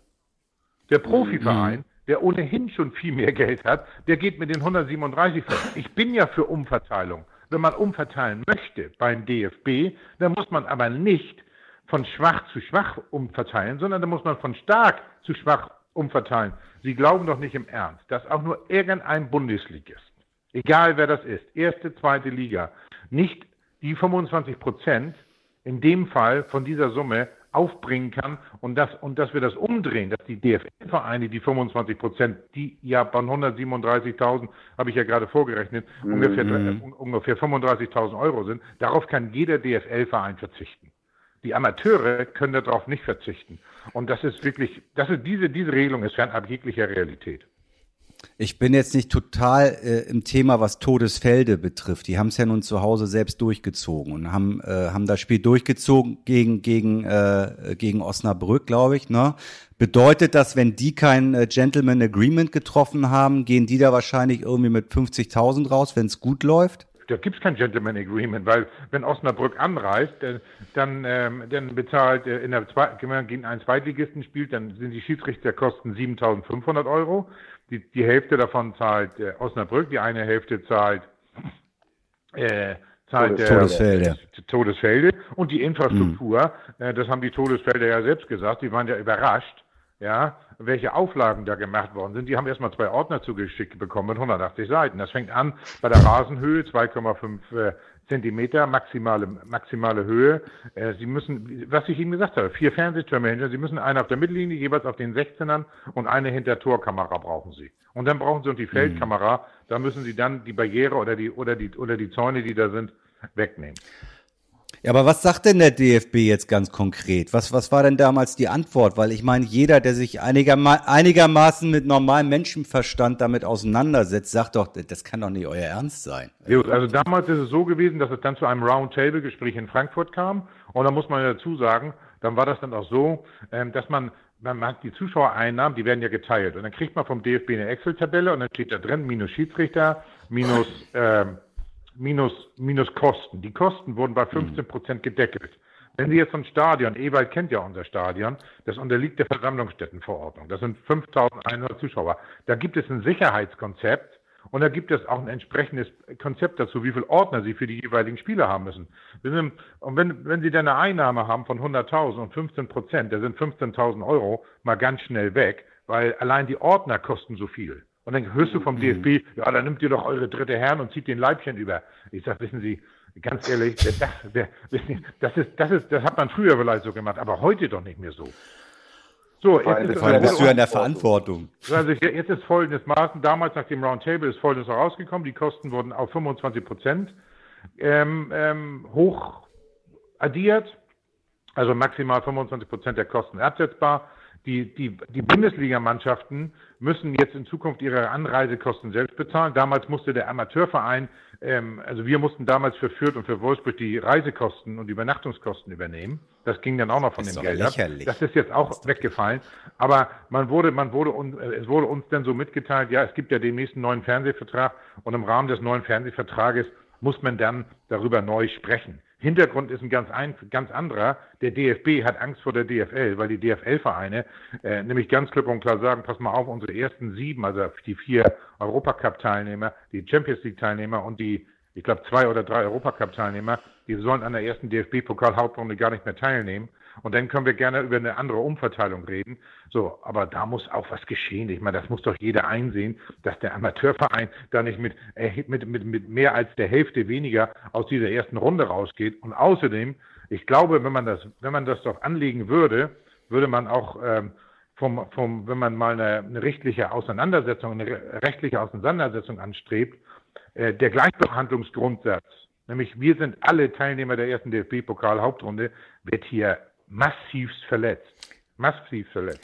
Der Profiverein, mhm. Der ohnehin schon viel mehr Geld hat, der geht mit den 137 fest. Ich bin ja für Umverteilung. Wenn man umverteilen möchte beim DFB, dann muss man aber nicht von schwach zu schwach umverteilen, sondern da muss man von stark zu schwach umverteilen. Sie glauben doch nicht im Ernst, dass auch nur irgendein Bundesligist, egal wer das ist, erste, zweite Liga, nicht die 25 Prozent in dem Fall von dieser Summe aufbringen kann und, das, und dass wir das umdrehen, dass die DFL-Vereine, die 25 Prozent, die ja bei 137.000, habe ich ja gerade vorgerechnet, mhm. ungefähr, äh, ungefähr 35.000 Euro sind, darauf kann jeder DFL-Verein verzichten. Die Amateure können darauf nicht verzichten. Und das ist wirklich, das ist diese, diese Regelung ist fernab jeglicher Realität. Ich bin jetzt nicht total äh, im Thema, was Todesfelde betrifft. Die haben es ja nun zu Hause selbst durchgezogen und haben äh, haben das Spiel durchgezogen gegen gegen äh, gegen Osnabrück, glaube ich. Ne? Bedeutet das, wenn die kein äh, Gentleman Agreement getroffen haben, gehen die da wahrscheinlich irgendwie mit 50.000 raus, wenn es gut läuft? da gibt es kein Gentleman Agreement, weil wenn Osnabrück anreist, äh, dann, ähm, dann bezahlt äh, in der Zwei wenn man gegen einen Zweitligisten spielt, dann sind die Schiedsrichterkosten 7.500 Euro. Die, die Hälfte davon zahlt äh, Osnabrück, die eine Hälfte zahlt äh, Zeit der Todesfelder. Todesfelde und die Infrastruktur, mhm. das haben die Todesfelder ja selbst gesagt, die waren ja überrascht, ja, welche Auflagen da gemacht worden sind. Die haben erstmal zwei Ordner zugeschickt bekommen mit 180 Seiten. Das fängt an bei der Rasenhöhe 2,5 äh, Zentimeter maximale, maximale Höhe. Äh, Sie müssen, was ich Ihnen gesagt habe, vier Fernsehtürme hinter. Sie müssen eine auf der Mittellinie, jeweils auf den 16ern und eine hinter Torkamera brauchen Sie. Und dann brauchen Sie noch die Feldkamera. Mhm. Da müssen Sie dann die Barriere oder die, oder die, oder die Zäune, die da sind, wegnehmen. Ja, aber was sagt denn der DFB jetzt ganz konkret? Was, was war denn damals die Antwort? Weil ich meine, jeder, der sich einigerma einigermaßen mit normalem Menschenverstand damit auseinandersetzt, sagt doch, das kann doch nicht euer Ernst sein. Also damals ist es so gewesen, dass es dann zu einem Roundtable-Gespräch in Frankfurt kam. Und da muss man dazu sagen, dann war das dann auch so, ähm, dass man man hat die Zuschauereinnahmen, die werden ja geteilt. Und dann kriegt man vom DFB eine Excel-Tabelle und dann steht da drin minus Schiedsrichter, minus ähm, minus, minus Kosten. Die Kosten wurden bei 15 mhm. Prozent gedeckelt. Wenn Sie jetzt ein Stadion, Ewald kennt ja unser Stadion, das unterliegt der Versammlungsstättenverordnung. Das sind 5100 Zuschauer. Da gibt es ein Sicherheitskonzept und da gibt es auch ein entsprechendes Konzept dazu, wie viele Ordner Sie für die jeweiligen Spiele haben müssen. Und wenn, wenn Sie dann eine Einnahme haben von 100.000 und 15 Prozent, da sind 15.000 Euro mal ganz schnell weg, weil allein die Ordner kosten so viel. Und dann hörst du vom DFB, mhm. ja, dann nimmt ihr doch eure dritte Herren und zieht den Leibchen über. Ich sag, wissen Sie, ganz ehrlich, das, das, ist, das, ist, das hat man früher vielleicht so gemacht, aber heute doch nicht mehr so. So, jetzt ist, Vor bist du ja in der Verantwortung. Also jetzt ist folgendes Maßen, damals nach dem Roundtable ist folgendes herausgekommen, die Kosten wurden auf 25 Prozent ähm, ähm, hoch addiert, also maximal 25 Prozent der Kosten absetzbar die, die, die Bundesligamannschaften müssen jetzt in Zukunft ihre Anreisekosten selbst bezahlen. Damals musste der Amateurverein, ähm, also wir mussten damals für Fürth und für Wolfsburg die Reisekosten und die Übernachtungskosten übernehmen. Das ging dann auch noch von das dem Geld lächerlich. ab. Das ist jetzt auch ist weggefallen. Aber man wurde, man wurde uns, äh, es wurde uns dann so mitgeteilt, ja, es gibt ja demnächst einen neuen Fernsehvertrag und im Rahmen des neuen Fernsehvertrages muss man dann darüber neu sprechen. Hintergrund ist ein ganz, ein, ganz anderer. Der DFB hat Angst vor der DFL, weil die DFL-Vereine äh, nämlich ganz klipp und klar sagen, pass mal auf, unsere ersten sieben, also die vier Europacup-Teilnehmer, die Champions League-Teilnehmer und die, ich glaube, zwei oder drei Europacup-Teilnehmer, die sollen an der ersten DFB-Pokal-Hauptrunde gar nicht mehr teilnehmen. Und dann können wir gerne über eine andere Umverteilung reden. So, aber da muss auch was geschehen. Ich meine, das muss doch jeder einsehen, dass der Amateurverein da nicht mit, äh, mit, mit, mit mehr als der Hälfte weniger aus dieser ersten Runde rausgeht. Und außerdem, ich glaube, wenn man das, wenn man das doch anlegen würde, würde man auch ähm, vom, vom, wenn man mal eine, eine rechtliche Auseinandersetzung, eine rechtliche Auseinandersetzung anstrebt, äh, der Gleichbehandlungsgrundsatz, nämlich wir sind alle Teilnehmer der ersten DFB-Pokal-Hauptrunde, wird hier massivst verletzt. Massiv verletzt.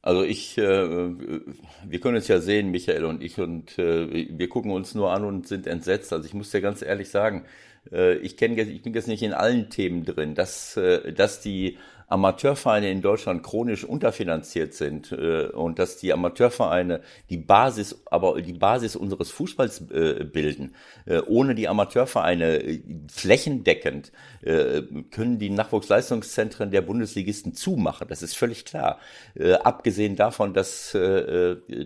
Also ich, äh, wir können es ja sehen, Michael und ich, und äh, wir gucken uns nur an und sind entsetzt. Also ich muss dir ganz ehrlich sagen, äh, ich kenne, ich bin jetzt nicht in allen Themen drin, dass, äh, dass die Amateurvereine in Deutschland chronisch unterfinanziert sind äh, und dass die Amateurvereine die Basis, aber die Basis unseres Fußballs äh, bilden. Äh, ohne die Amateurvereine äh, flächendeckend äh, können die Nachwuchsleistungszentren der Bundesligisten zumachen. Das ist völlig klar. Äh, abgesehen davon, dass,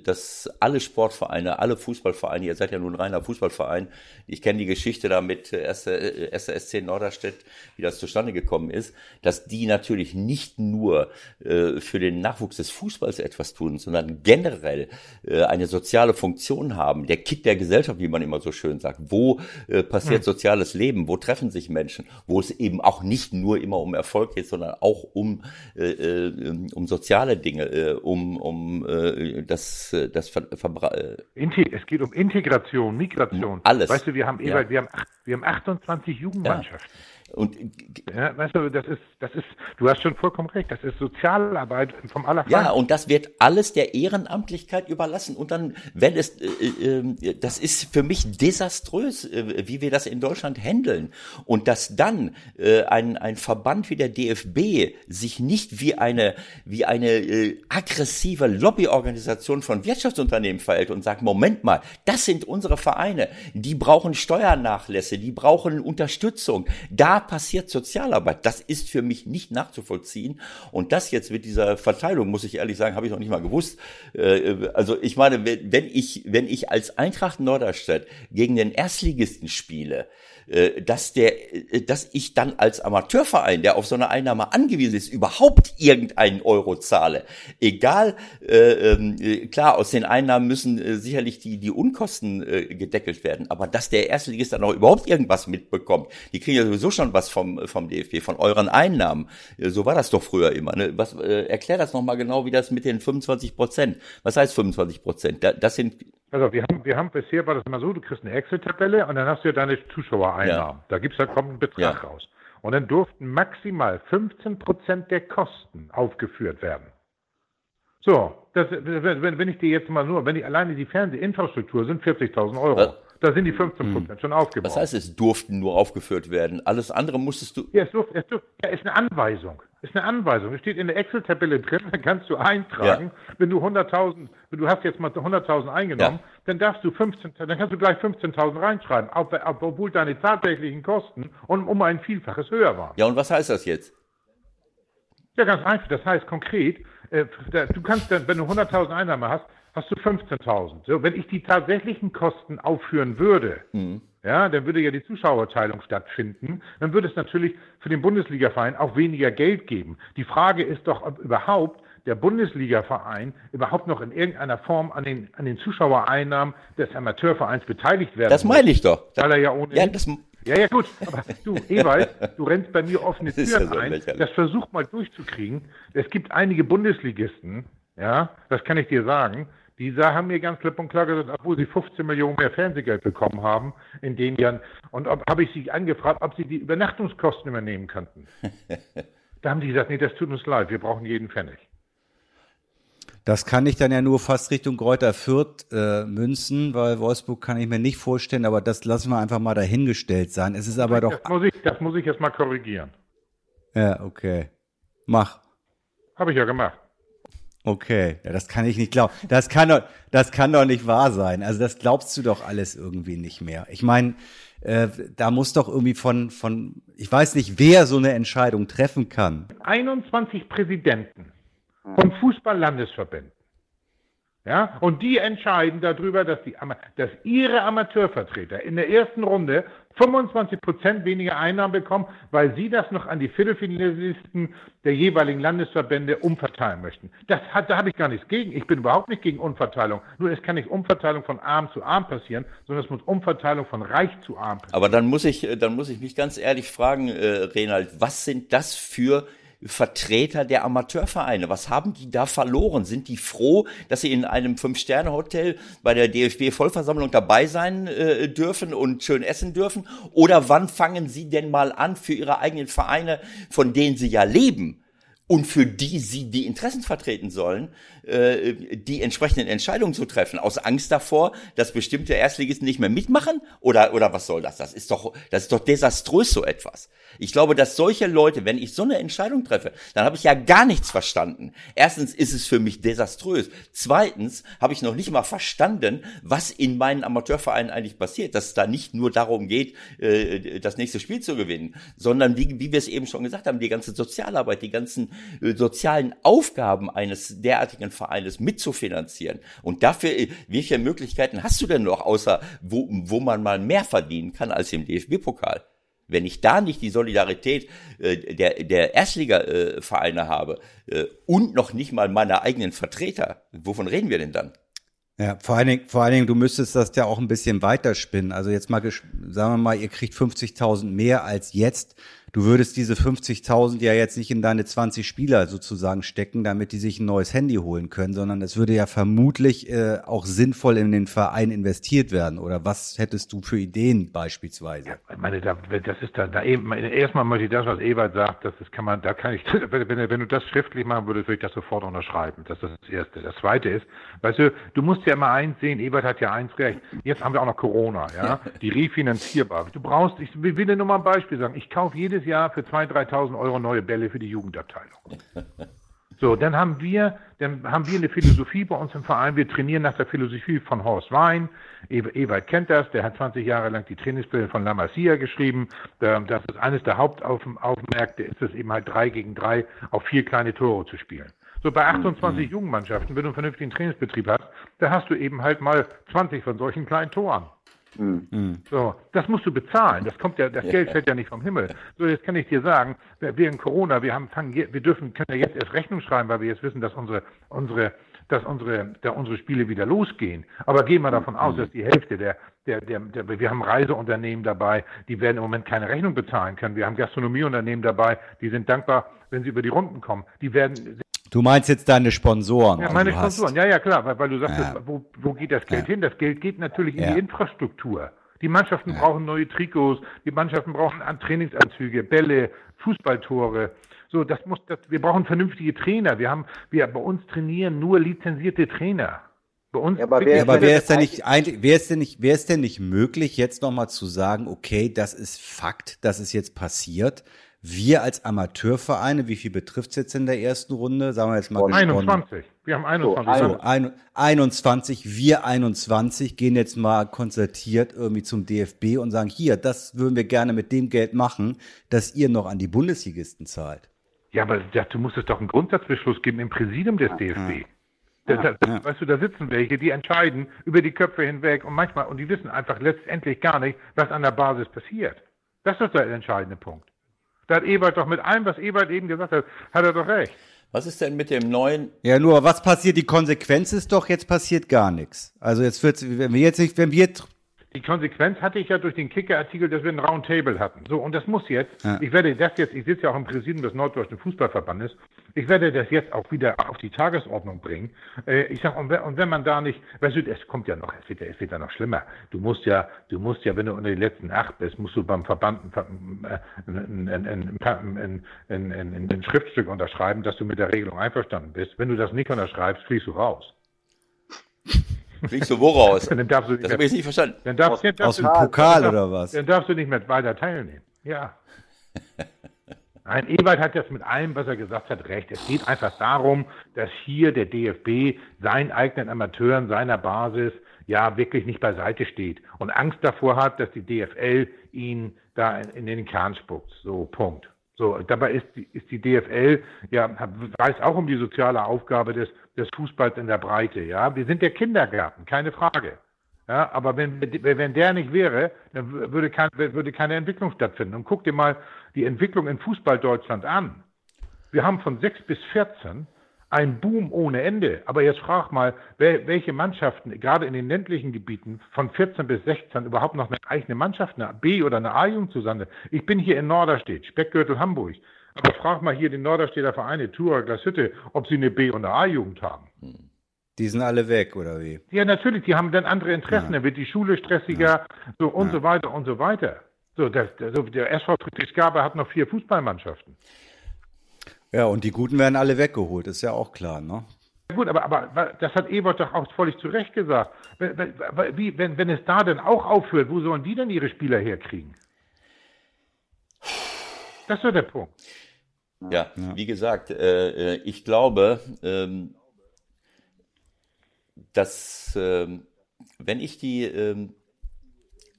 dass alle Sportvereine, alle Fußballvereine, ihr seid ja nun reiner Fußballverein, ich kenne die Geschichte da mit 1. SC Norderstedt, wie das zustande gekommen ist, dass die natürlich natürlich nicht nur äh, für den Nachwuchs des Fußballs etwas tun, sondern generell äh, eine soziale Funktion haben. Der Kick der Gesellschaft, wie man immer so schön sagt. Wo äh, passiert hm. soziales Leben? Wo treffen sich Menschen? Wo es eben auch nicht nur immer um Erfolg geht, sondern auch um, äh, äh um soziale Dinge, äh, um, um äh, das, äh, das Ver Verbra äh, Es geht um Integration, Migration. Alles. Weißt du, wir haben, ja. wir haben, wir haben 28 Jugendmannschaften. Ja. Und ja, weißt du, das ist, das ist, du hast schon vollkommen recht, das ist Sozialarbeit vom Allerfeinsten. Ja, und das wird alles der Ehrenamtlichkeit überlassen. Und dann, wenn es, äh, äh, das ist für mich desaströs, äh, wie wir das in Deutschland handeln. Und dass dann äh, ein, ein Verband wie der DFB sich nicht wie eine, wie eine äh, aggressive Lobbyorganisation von Wirtschaftsunternehmen verhält und sagt, Moment mal, das sind unsere Vereine, die brauchen Steuernachlässe, die brauchen Unterstützung. Da passiert Sozialarbeit. Das ist für mich nicht nachzuvollziehen. Und das jetzt mit dieser Verteilung, muss ich ehrlich sagen, habe ich noch nicht mal gewusst. Äh, also ich meine, wenn ich, wenn ich als Eintracht Norderstedt gegen den Erstligisten spiele, äh, dass der, äh, dass ich dann als Amateurverein, der auf so eine Einnahme angewiesen ist, überhaupt irgendeinen Euro zahle. Egal, äh, äh, klar, aus den Einnahmen müssen sicherlich die, die Unkosten äh, gedeckelt werden, aber dass der Erstligist dann auch überhaupt irgendwas mitbekommt, die kriegen ja sowieso schon was vom, vom DFB, von euren Einnahmen. So war das doch früher immer. Ne? Was, äh, erklär das nochmal genau, wie das mit den 25 Prozent. Was heißt 25 Prozent? Das sind also wir haben, wir haben bisher war das immer so, du kriegst eine Excel-Tabelle und dann hast du ja deine Zuschauereinnahmen. Ja. Da gibt's da kommt ein Betrag ja. raus. Und dann durften maximal 15 Prozent der Kosten aufgeführt werden. So, das, wenn, wenn ich dir jetzt mal nur, wenn ich alleine die Fernsehinfrastruktur sind 40.000 Euro. Was? Da sind die 15 Prozent hm. schon aufgebaut. Was heißt, es durften nur aufgeführt werden? Alles andere musstest du. Ja, es, durfte, es, durfte, ja, ist eine Anweisung. Ist eine Anweisung. Es steht in der Excel-Tabelle drin, dann kannst du eintragen, ja. wenn du 100.000, wenn du hast jetzt mal 100.000 eingenommen, ja. dann darfst du 15, dann kannst du gleich 15.000 reinschreiben, obwohl deine tatsächlichen Kosten um, um ein Vielfaches höher waren. Ja, und was heißt das jetzt? Ja, ganz einfach. Das heißt konkret, äh, du kannst dann, wenn du 100.000 Einnahmen hast, hast du 15.000. So, wenn ich die tatsächlichen Kosten aufführen würde, mhm. ja, dann würde ja die Zuschauerteilung stattfinden. Dann würde es natürlich für den Bundesligaverein auch weniger Geld geben. Die Frage ist doch, ob überhaupt der Bundesligaverein überhaupt noch in irgendeiner Form an den, an den Zuschauereinnahmen des Amateurvereins beteiligt werden Das meine ich doch. Weil er ja ohne. Ja, ja, ja, gut. Aber du, Ewald, du rennst bei mir offene Türen ja so ein. Lächerlich. Das versuch mal durchzukriegen. Es gibt einige Bundesligisten, ja, das kann ich dir sagen, die haben mir ganz klipp und klar gesagt, obwohl sie 15 Millionen mehr Fernsehgeld bekommen haben in den Jahren. Und habe ich sie angefragt, ob sie die Übernachtungskosten übernehmen könnten. da haben die gesagt, nee, das tut uns leid, wir brauchen jeden Pfennig. Das kann ich dann ja nur fast Richtung Kräuter Fürth äh, münzen, weil Wolfsburg kann ich mir nicht vorstellen, aber das lassen wir einfach mal dahingestellt sein. Es ist aber das doch. Muss ich, das muss ich jetzt mal korrigieren. Ja, okay. Mach. Habe ich ja gemacht. Okay, ja, das kann ich nicht glauben. Das kann doch, das kann doch nicht wahr sein. Also das glaubst du doch alles irgendwie nicht mehr. Ich meine, äh, da muss doch irgendwie von, von, ich weiß nicht, wer so eine Entscheidung treffen kann. 21 Präsidenten von Fußball-Landesverbänden ja, und die entscheiden darüber, dass, die, dass ihre Amateurvertreter in der ersten Runde 25 Prozent weniger Einnahmen bekommen, weil sie das noch an die Viertelfinalisten der jeweiligen Landesverbände umverteilen möchten. Das hat, da habe ich gar nichts gegen. Ich bin überhaupt nicht gegen Umverteilung. Nur es kann nicht Umverteilung von arm zu arm passieren, sondern es muss Umverteilung von reich zu arm passieren. Aber dann muss ich, dann muss ich mich ganz ehrlich fragen, äh, Renald, was sind das für Vertreter der Amateurvereine. Was haben die da verloren? Sind die froh, dass sie in einem Fünf-Sterne-Hotel bei der DFB-Vollversammlung dabei sein äh, dürfen und schön essen dürfen? Oder wann fangen sie denn mal an, für ihre eigenen Vereine, von denen sie ja leben, und für die sie die Interessen vertreten sollen, äh, die entsprechenden Entscheidungen zu treffen, aus Angst davor, dass bestimmte Erstligisten nicht mehr mitmachen? Oder, oder was soll das? Das ist doch, das ist doch desaströs, so etwas. Ich glaube, dass solche Leute, wenn ich so eine Entscheidung treffe, dann habe ich ja gar nichts verstanden. Erstens ist es für mich desaströs. Zweitens habe ich noch nicht mal verstanden, was in meinen Amateurvereinen eigentlich passiert, dass es da nicht nur darum geht, äh, das nächste Spiel zu gewinnen, sondern wie, wie wir es eben schon gesagt haben, die ganze Sozialarbeit, die ganzen äh, sozialen Aufgaben eines derartigen Vereines mitzufinanzieren. Und dafür, äh, welche Möglichkeiten hast du denn noch, außer wo, wo man mal mehr verdienen kann als im DFB-Pokal? Wenn ich da nicht die Solidarität äh, der, der Erstliga-Vereine äh, habe äh, und noch nicht mal meine eigenen Vertreter, wovon reden wir denn dann? Ja, vor allen Dingen, vor allen Dingen, du müsstest das ja auch ein bisschen weiterspinnen. Also jetzt mal, sagen wir mal, ihr kriegt 50.000 mehr als jetzt du würdest diese 50.000 ja jetzt nicht in deine 20 Spieler sozusagen stecken, damit die sich ein neues Handy holen können, sondern es würde ja vermutlich äh, auch sinnvoll in den Verein investiert werden. Oder was hättest du für Ideen beispielsweise? Ja, ich meine, da, das ist da, da eben, erstmal möchte ich das, was Ewald sagt, das, das kann man, da kann ich, wenn, wenn du das schriftlich machen würdest, würde ich das sofort unterschreiben. Das ist das Erste. Das Zweite ist, weißt du, du musst ja immer eins sehen, Ewald hat ja eins recht. Jetzt haben wir auch noch Corona, ja, die refinanzierbar. Du brauchst, ich will dir nur mal ein Beispiel sagen, ich kaufe jedes jedes Jahr für 2.000, 3.000 Euro neue Bälle für die Jugendabteilung. So, dann haben wir, dann haben wir eine Philosophie bei uns im Verein. Wir trainieren nach der Philosophie von Horst Wein. Ewald kennt das. Der hat 20 Jahre lang die Trainingsbilder von La Masia geschrieben. Das ist eines der Hauptaufmärkte, ist es eben halt drei gegen drei auf vier kleine Tore zu spielen. So bei 28 mhm. Jugendmannschaften, wenn du einen vernünftigen Trainingsbetrieb hast, da hast du eben halt mal 20 von solchen kleinen Toren. Mhm. So, das musst du bezahlen. Das kommt ja, das Geld fällt ja nicht vom Himmel. So, jetzt kann ich dir sagen, während Corona, wir haben fangen, wir dürfen, können ja jetzt erst Rechnung schreiben, weil wir jetzt wissen, dass unsere, unsere, dass unsere, da unsere Spiele wieder losgehen. Aber gehen wir davon aus, dass die Hälfte der, der, der, der, wir haben Reiseunternehmen dabei, die werden im Moment keine Rechnung bezahlen können. Wir haben Gastronomieunternehmen dabei, die sind dankbar, wenn sie über die Runden kommen. Die werden Du meinst jetzt deine Sponsoren? Ja, meine Sponsoren. Ja, ja, klar, weil, weil du sagst, ja. wo, wo geht das Geld ja. hin? Das Geld geht natürlich in ja. die Infrastruktur. Die Mannschaften brauchen neue Trikots, die Mannschaften brauchen Trainingsanzüge, Bälle, Fußballtore. So, das muss, das, wir brauchen vernünftige Trainer. Wir haben, wir bei uns trainieren nur lizenzierte Trainer. Bei uns ja, aber wer, aber wer ist denn nicht eigentlich, wer ist denn nicht, wer ist denn nicht möglich, jetzt nochmal zu sagen, okay, das ist Fakt, dass es jetzt passiert. Wir als Amateurvereine, wie viel betrifft es jetzt in der ersten Runde? Sagen wir jetzt mal 21. Wir haben 21. So, ein, 21, wir 21 gehen jetzt mal konzertiert irgendwie zum DFB und sagen, hier, das würden wir gerne mit dem Geld machen, dass ihr noch an die Bundesligisten zahlt. Ja, aber ja, du musst es doch einen Grundsatzbeschluss geben im Präsidium des DFB. Da, da, ja. Weißt du, da sitzen welche, die entscheiden über die Köpfe hinweg und manchmal, und die wissen einfach letztendlich gar nicht, was an der Basis passiert. Das ist der entscheidende Punkt. Da hat Ebert doch mit allem, was Ebert eben gesagt hat, hat er doch recht. Was ist denn mit dem neuen? Ja, nur was passiert? Die Konsequenz ist doch, jetzt passiert gar nichts. Also jetzt wird's, wenn wir jetzt nicht, wenn wir die Konsequenz hatte ich ja durch den Kicker-Artikel, dass wir ein Roundtable hatten. So, und das muss jetzt, ja. ich werde das jetzt, ich sitze ja auch im Präsidium des Norddeutschen Fußballverbandes, ich werde das jetzt auch wieder auf die Tagesordnung bringen. Äh, ich sage, und, und, wenn man da nicht, weißt du, es kommt ja noch, es wird ja, es wird ja noch schlimmer. Du musst ja, du musst ja, wenn du unter die letzten acht bist, musst du beim Verband ein, ein, ein, ein Schriftstück unterschreiben, dass du mit der Regelung einverstanden bist. Wenn du das nicht unterschreibst, fliegst du raus. Fliegst du wo raus? dann darfst du nicht das habe ich nicht verstanden. Dann darfst, aus, aus dem Pokal oder was? Dann darfst du nicht mehr weiter teilnehmen. Ja. Nein, Ewald hat das mit allem, was er gesagt hat, recht. Es geht einfach darum, dass hier der DFB seinen eigenen Amateuren, seiner Basis, ja wirklich nicht beiseite steht und Angst davor hat, dass die DFL ihn da in, in den Kern spuckt. So, Punkt. So, dabei ist die, ist die DFL, ja, weiß auch um die soziale Aufgabe des, des Fußballs in der Breite, ja. Wir sind der Kindergarten, keine Frage. Ja, aber wenn, wenn der nicht wäre, dann würde, kein, würde keine Entwicklung stattfinden. Und guck dir mal die Entwicklung in Fußball Deutschland an. Wir haben von 6 bis 14 ein Boom ohne Ende. Aber jetzt frag mal, welche Mannschaften, gerade in den ländlichen Gebieten, von 14 bis 16 überhaupt noch eine eigene Mannschaft, eine B- oder eine A-Jugend zusammen. Ich bin hier in Norderstedt, Speckgürtel Hamburg. Aber frag mal hier den Norderstedter Vereine, Tura, Glashütte, ob sie eine B- und eine A-Jugend haben. Die sind alle weg, oder wie? Ja, natürlich, die haben dann andere Interessen. Ja. Dann wird die Schule stressiger, ja. so und ja. so weiter und so weiter. So, das, so der SV Friedrichsgabe hat noch vier Fußballmannschaften. Ja, und die Guten werden alle weggeholt, ist ja auch klar, ne? Gut, aber, aber das hat Ebert doch auch völlig zu Recht gesagt. Wie, wenn, wenn es da denn auch aufhört, wo sollen die denn ihre Spieler herkriegen? Das ist der Punkt. Ja, ja. wie gesagt, äh, äh ich glaube, ähm, dass äh, wenn ich die ähm,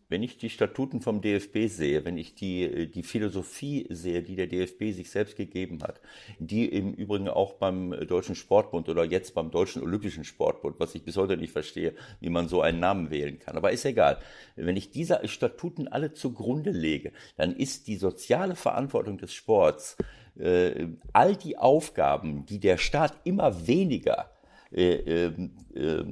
wenn ich die Statuten vom DFB sehe, wenn ich die, äh, die Philosophie sehe, die der DFB sich selbst gegeben hat, die im Übrigen auch beim Deutschen Sportbund oder jetzt beim Deutschen Olympischen Sportbund, was ich bis heute nicht verstehe, wie man so einen Namen wählen kann. Aber ist egal. Wenn ich diese Statuten alle zugrunde lege, dann ist die soziale Verantwortung des Sports, äh, all die Aufgaben, die der Staat immer weniger äh, äh, äh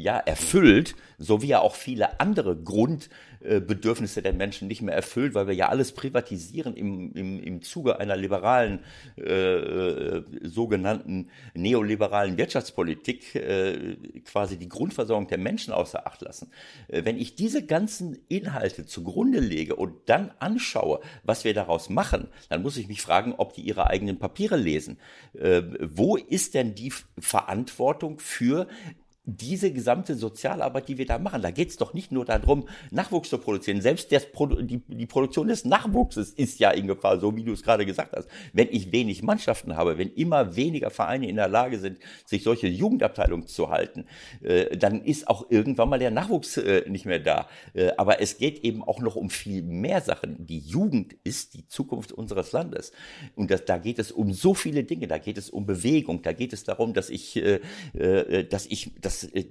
ja, erfüllt, so wie er auch viele andere Grundbedürfnisse der Menschen nicht mehr erfüllt, weil wir ja alles privatisieren im, im, im Zuge einer liberalen, äh, äh, sogenannten neoliberalen Wirtschaftspolitik äh, quasi die Grundversorgung der Menschen außer Acht lassen. Äh, wenn ich diese ganzen Inhalte zugrunde lege und dann anschaue, was wir daraus machen, dann muss ich mich fragen, ob die ihre eigenen Papiere lesen. Äh, wo ist denn die Verantwortung für diese gesamte Sozialarbeit, die wir da machen, da geht es doch nicht nur darum, Nachwuchs zu produzieren. Selbst das, die, die Produktion des Nachwuchses ist ja in Gefahr, so wie du es gerade gesagt hast. Wenn ich wenig Mannschaften habe, wenn immer weniger Vereine in der Lage sind, sich solche Jugendabteilungen zu halten, äh, dann ist auch irgendwann mal der Nachwuchs äh, nicht mehr da. Äh, aber es geht eben auch noch um viel mehr Sachen. Die Jugend ist die Zukunft unseres Landes. Und das, da geht es um so viele Dinge. Da geht es um Bewegung. Da geht es darum, dass ich, äh, äh, dass ich, dass äh,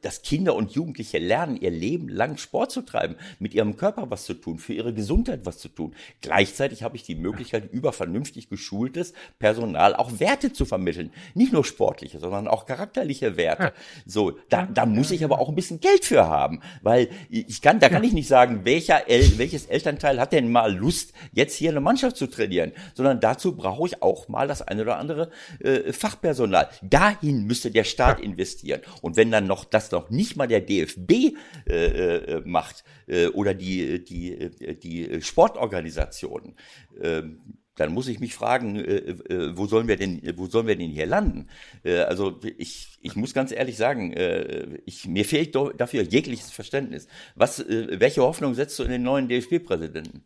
dass Kinder und Jugendliche lernen, ihr Leben lang Sport zu treiben, mit ihrem Körper was zu tun, für ihre Gesundheit was zu tun. Gleichzeitig habe ich die Möglichkeit, über vernünftig geschultes Personal auch Werte zu vermitteln. Nicht nur sportliche, sondern auch charakterliche Werte. So, da, da muss ich aber auch ein bisschen Geld für haben, weil ich kann, da kann ich nicht sagen, welcher El, welches Elternteil hat denn mal Lust, jetzt hier eine Mannschaft zu trainieren, sondern dazu brauche ich auch mal das eine oder andere äh, Fachpersonal. Dahin müsste der Staat investieren. Und wenn dann noch das noch nicht mal der DFB äh, äh, macht äh, oder die, die, äh, die Sportorganisationen, äh, dann muss ich mich fragen, äh, äh, wo sollen wir denn, wo sollen wir denn hier landen? Also ich, ich muss ganz ehrlich sagen, äh, ich, mir fehlt dafür jegliches Verständnis. Was, äh, welche Hoffnung setzt du in den neuen DFB-Präsidenten?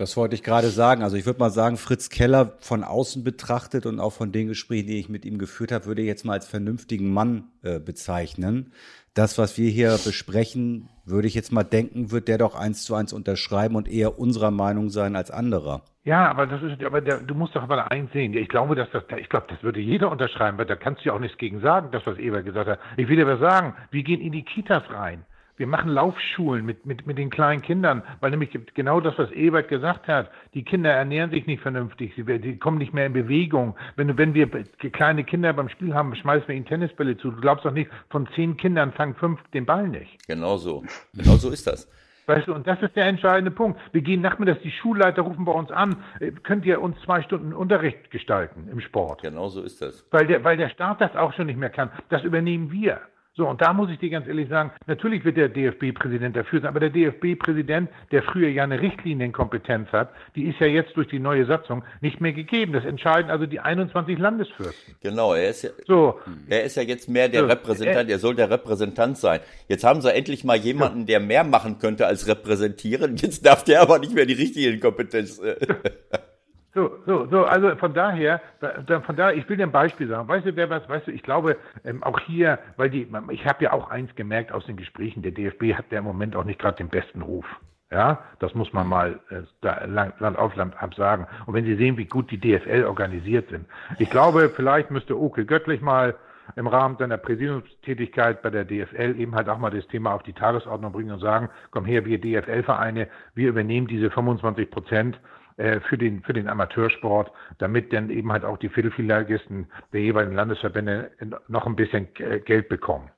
Das wollte ich gerade sagen. Also ich würde mal sagen, Fritz Keller von außen betrachtet und auch von den Gesprächen, die ich mit ihm geführt habe, würde ich jetzt mal als vernünftigen Mann äh, bezeichnen. Das, was wir hier besprechen, würde ich jetzt mal denken, wird der doch eins zu eins unterschreiben und eher unserer Meinung sein als anderer. Ja, aber das ist, aber der, du musst doch aber eins sehen. Ich glaube, dass das, ich glaube, das würde jeder unterschreiben, weil da kannst du ja auch nichts gegen sagen, das was Eber gesagt hat. Ich will aber sagen, wir gehen in die Kitas rein. Wir machen Laufschulen mit, mit, mit den kleinen Kindern, weil nämlich genau das, was Ebert gesagt hat, die Kinder ernähren sich nicht vernünftig, sie, sie kommen nicht mehr in Bewegung. Wenn, wenn wir kleine Kinder beim Spiel haben, schmeißen wir ihnen Tennisbälle zu. Du glaubst doch nicht, von zehn Kindern fangen fünf den Ball nicht. Genau so. Genau so ist das. Weißt du, und das ist der entscheidende Punkt. Wir gehen nachmittags, die Schulleiter rufen bei uns an, äh, könnt ihr uns zwei Stunden Unterricht gestalten im Sport? Genau so ist das. Weil der, weil der Staat das auch schon nicht mehr kann. Das übernehmen wir. So, und da muss ich dir ganz ehrlich sagen, natürlich wird der DFB-Präsident dafür sein, aber der DFB-Präsident, der früher ja eine Richtlinienkompetenz hat, die ist ja jetzt durch die neue Satzung nicht mehr gegeben. Das entscheiden also die 21 Landesfürsten. Genau, er ist ja, so. er ist ja jetzt mehr der so, Repräsentant, er, er soll der Repräsentant sein. Jetzt haben sie endlich mal jemanden, der mehr machen könnte als repräsentieren. Jetzt darf der aber nicht mehr die Richtlinienkompetenz. So, so, so, also von daher, von daher, ich will dir ein Beispiel sagen. Weißt du, wer was, weißt du, ich glaube, ähm, auch hier, weil die, ich habe ja auch eins gemerkt aus den Gesprächen, der DFB hat ja im Moment auch nicht gerade den besten Ruf. Ja, das muss man mal äh, da, Land, auf Land ab sagen. Und wenn Sie sehen, wie gut die DFL organisiert sind. Ich glaube, vielleicht müsste Oke Göttlich mal im Rahmen seiner Präsidiumstätigkeit bei der DFL eben halt auch mal das Thema auf die Tagesordnung bringen und sagen, komm her, wir DFL-Vereine, wir übernehmen diese 25 Prozent äh, für den, für den Amateursport, damit dann eben halt auch die Viertelfinalisten der jeweiligen Landesverbände noch ein bisschen äh, Geld bekommen.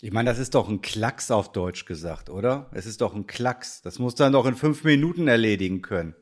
Ich meine, das ist doch ein Klacks auf Deutsch gesagt, oder? Es ist doch ein Klacks. Das muss dann doch in fünf Minuten erledigen können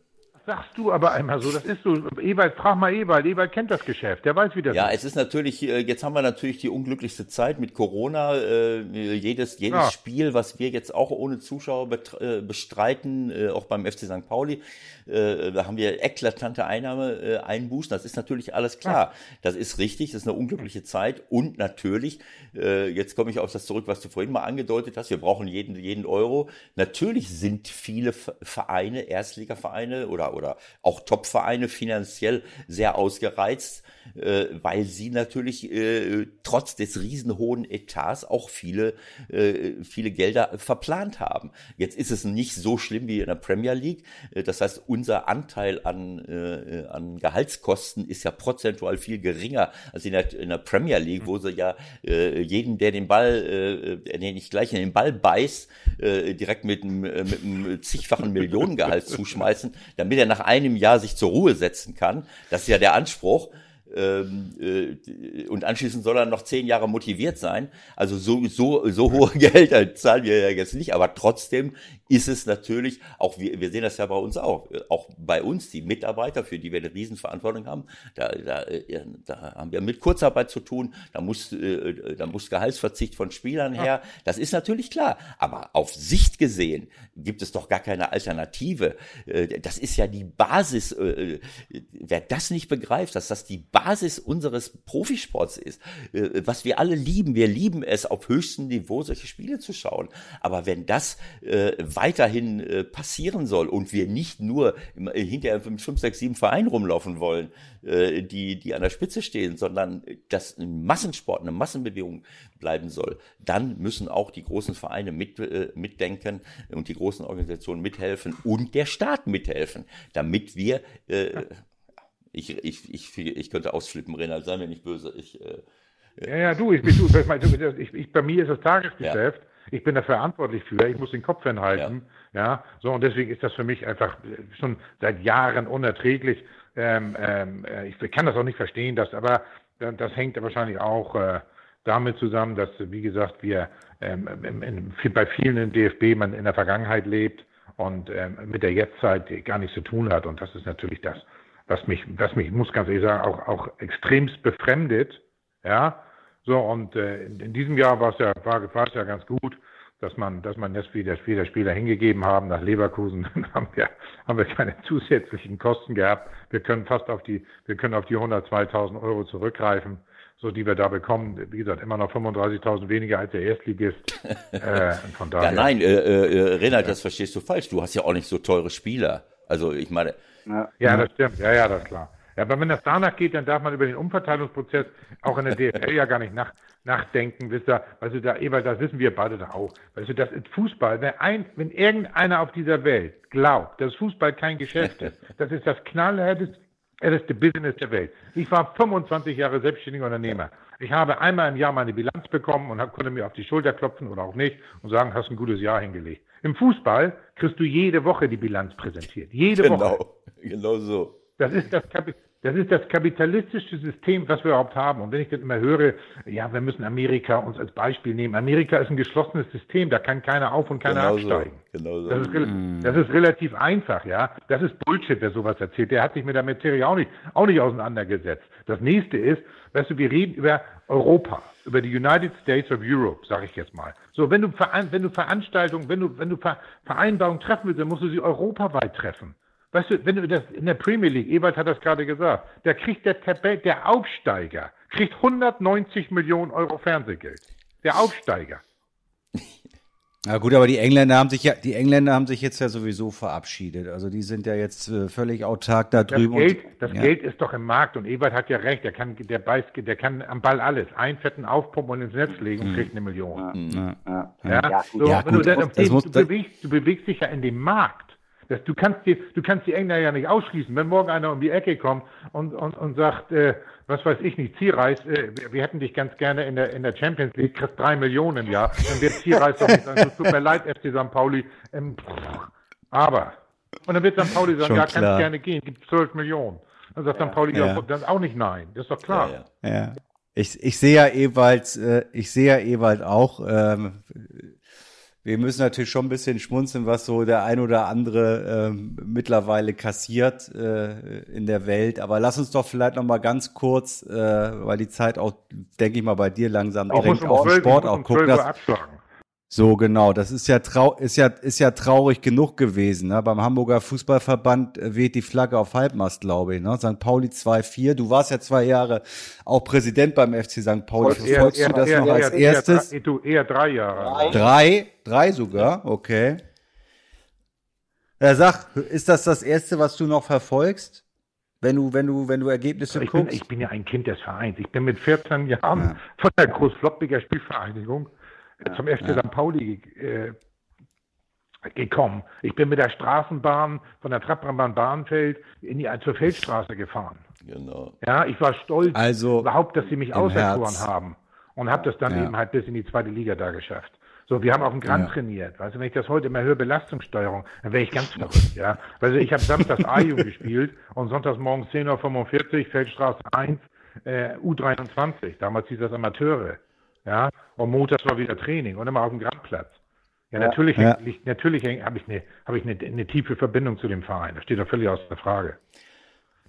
sagst du aber einmal so, das ist so. Ewald, frag mal Ewald, Ewald kennt das Geschäft, der weiß, wie das ja, ist. Ja, es ist natürlich, äh, jetzt haben wir natürlich die unglücklichste Zeit mit Corona. Äh, jedes jedes ja. Spiel, was wir jetzt auch ohne Zuschauer äh, bestreiten, auch beim FC St. Pauli, da haben wir eklatante Einnahme einbußen. Das ist natürlich alles klar. Ja. Das ist richtig, das ist eine unglückliche Zeit. Und natürlich, jetzt komme ich auf das zurück, was du vorhin mal angedeutet hast, wir brauchen jeden, jeden Euro. Natürlich sind viele Vereine, Erstligavereine oder oder auch Topvereine finanziell sehr ausgereizt, äh, weil sie natürlich äh, trotz des riesenhohen Etats auch viele, äh, viele Gelder verplant haben. Jetzt ist es nicht so schlimm wie in der Premier League. Äh, das heißt, unser Anteil an, äh, an Gehaltskosten ist ja prozentual viel geringer als in der, in der Premier League, wo sie ja äh, jeden, der den Ball, äh, den nicht gleich in den Ball beißt, äh, direkt mit einem, äh, mit einem zigfachen Millionengehalt zuschmeißen, damit er nach einem Jahr sich zur Ruhe setzen kann. Das ist ja der Anspruch. Ähm, äh, und anschließend soll er noch zehn Jahre motiviert sein. Also so, so, so hohe Gelder zahlen wir ja jetzt nicht, aber trotzdem ist es natürlich, auch wir, wir sehen das ja bei uns auch, auch bei uns, die Mitarbeiter, für die wir eine Riesenverantwortung haben, da, da, äh, da haben wir mit Kurzarbeit zu tun, da muss, äh, da muss Gehaltsverzicht von Spielern her, das ist natürlich klar, aber auf Sicht gesehen gibt es doch gar keine Alternative. Äh, das ist ja die Basis, wer das nicht begreift, dass das die Basis Basis unseres Profisports ist, äh, was wir alle lieben. Wir lieben es, auf höchstem Niveau solche Spiele zu schauen. Aber wenn das äh, weiterhin äh, passieren soll und wir nicht nur äh, hinterher mit 5, 6, 7 Vereinen rumlaufen wollen, äh, die, die an der Spitze stehen, sondern dass ein Massensport, eine Massenbewegung bleiben soll, dann müssen auch die großen Vereine mit, äh, mitdenken und die großen Organisationen mithelfen und der Staat mithelfen, damit wir äh, ich, ich, ich, ich könnte ausflippen, Renald, sei mir nicht böse. Ich, äh, ja, ja, du, ich bin du, ich, ich, bei mir ist das Tagesgeschäft. Ja. Ich bin da verantwortlich für. Ich muss den Kopf hinhalten. Ja. ja. so und deswegen ist das für mich einfach schon seit Jahren unerträglich. Ähm, ähm, äh, ich kann das auch nicht verstehen, dass, aber das hängt wahrscheinlich auch äh, damit zusammen, dass, wie gesagt, wir ähm, in, in, bei vielen im DFB man in der Vergangenheit lebt und ähm, mit der Jetztzeit gar nichts zu tun hat. Und das ist natürlich das, was mich, was mich, muss ganz ehrlich sagen, auch, auch extremst befremdet. Ja, so und äh, in, in, diesem Jahr war es ja, war, war es ja ganz gut, dass man, dass man das wieder, wieder Spieler hingegeben haben nach Leverkusen. Dann haben wir, haben wir keine zusätzlichen Kosten gehabt. Wir können fast auf die, wir können auf die 102.000 Euro zurückgreifen so die wir da bekommen, wie gesagt, immer noch 35.000 weniger als der Erstligist. äh, von daher. Ja, nein, äh, äh, Renald, das verstehst du falsch. Du hast ja auch nicht so teure Spieler. Also ich meine, ja, das stimmt. Ja, ja, das ist klar. Ja, aber wenn das danach geht, dann darf man über den Umverteilungsprozess auch in der DFL ja gar nicht nach, nachdenken. Wisst ihr, weißt du, da, Ebert, das wissen wir beide da auch. Weißt du, das ist Fußball. Wenn, ein, wenn irgendeiner auf dieser Welt glaubt, dass Fußball kein Geschäft ist, das ist das knallhärteste Business der Welt. Ich war 25 Jahre selbstständiger Unternehmer. Ich habe einmal im Jahr meine Bilanz bekommen und konnte mir auf die Schulter klopfen oder auch nicht und sagen, hast ein gutes Jahr hingelegt. Im Fußball kriegst du jede Woche die Bilanz präsentiert. Jede genau, Woche. Genau so. Das ist das, das ist das kapitalistische System, was wir überhaupt haben. Und wenn ich dann immer höre, ja, wir müssen Amerika uns als Beispiel nehmen. Amerika ist ein geschlossenes System, da kann keiner auf und keiner genau absteigen. So. Genau so. Das, ist, mm. das ist relativ einfach, ja. Das ist Bullshit, wer sowas erzählt. Der hat sich mit der Materie auch nicht, auch nicht auseinandergesetzt. Das nächste ist, weißt du, wir reden über Europa, über die United States of Europe, sage ich jetzt mal. So, wenn du, wenn du Veranstaltungen, wenn du, wenn du Vereinbarungen treffen willst, dann musst du sie europaweit treffen. Weißt du, wenn du das in der Premier League, Ewald hat das gerade gesagt, da kriegt der Tabell, der Aufsteiger, kriegt 190 Millionen Euro Fernsehgeld. Der Aufsteiger. Na gut, aber die Engländer haben sich ja, die Engländer haben sich jetzt ja sowieso verabschiedet. Also die sind ja jetzt äh, völlig autark da drüben. Das, Geld, das ja. Geld ist doch im Markt und Ewald hat ja recht. Der kann, der beißt, der kann am Ball alles. Einen fetten aufpumpen und ins Netz legen und kriegt eine Million. Ja, ja, ja. ja. So, ja, gut, du, dann, du, bewegst, du bewegst dich ja in dem Markt. Das, du, kannst die, du kannst die Engländer ja nicht ausschließen. Wenn morgen einer um die Ecke kommt und, und, und sagt, äh, was weiß ich nicht, Zierreis, äh, wir hätten dich ganz gerne in der, in der Champions League, kriegst drei Millionen im Jahr, dann wird Zierreis doch nicht sagen, tut mir leid, FC St. Pauli. Ähm, aber, und dann wird St. Pauli sagen, Schon ja, kannst gerne gehen, gibt zwölf Millionen. Dann sagt ja. St. Pauli, ja, ja. dann auch nicht nein, das ist doch klar. Ja, ja. Ich, ich sehe ja Ewald, äh, ich sehe ja Ewald auch, ähm, wir müssen natürlich schon ein bisschen schmunzeln, was so der ein oder andere ähm, mittlerweile kassiert äh, in der Welt. Aber lass uns doch vielleicht noch mal ganz kurz, äh, weil die Zeit auch, denke ich mal, bei dir langsam auch direkt auf den Sport auch gucken. Dass, so genau, das ist ja trau ist ja ist ja traurig genug gewesen. Ne? Beim Hamburger Fußballverband äh, weht die Flagge auf Halbmast, glaube ich. Ne? St. Pauli 2-4. Du warst ja zwei Jahre auch Präsident beim FC St. Pauli. Verfolgst eher, du das eher, noch eher, als erstes? Eher, eher drei Jahre. Drei, drei sogar, okay. Ja, sag, ist das das erste, was du noch verfolgst? Wenn du, wenn du, wenn du Ergebnisse ich guckst? Bin, ich bin ja ein Kind des Vereins. Ich bin mit 14 Jahren ja. von der Großfloppiger Spielvereinigung ja, zum FC ja. St. Pauli äh, gekommen. Ich bin mit der Straßenbahn von der Trabrambahn Bahnfeld in die, zur Feldstraße gefahren. Genau. Ja, ich war stolz also überhaupt, dass sie mich auserkoren haben und habe das dann ja. eben halt bis in die zweite Liga da geschafft. So, wir haben auf dem Grand ja. trainiert. Weißt du, wenn ich das heute immer höre, Belastungssteuerung, dann wäre ich ganz verrückt, ja. Also ich habe samstags A-Jugend gespielt und sonntags morgens 10.45 Uhr, Feldstraße 1, äh, U23. Damals hieß das Amateure. Ja, und montags war wieder Training und immer auf dem Grandplatz. Ja, natürlich, ja. natürlich habe ich, eine, hab ich eine, eine tiefe Verbindung zu dem Verein. Das steht doch völlig außer Frage.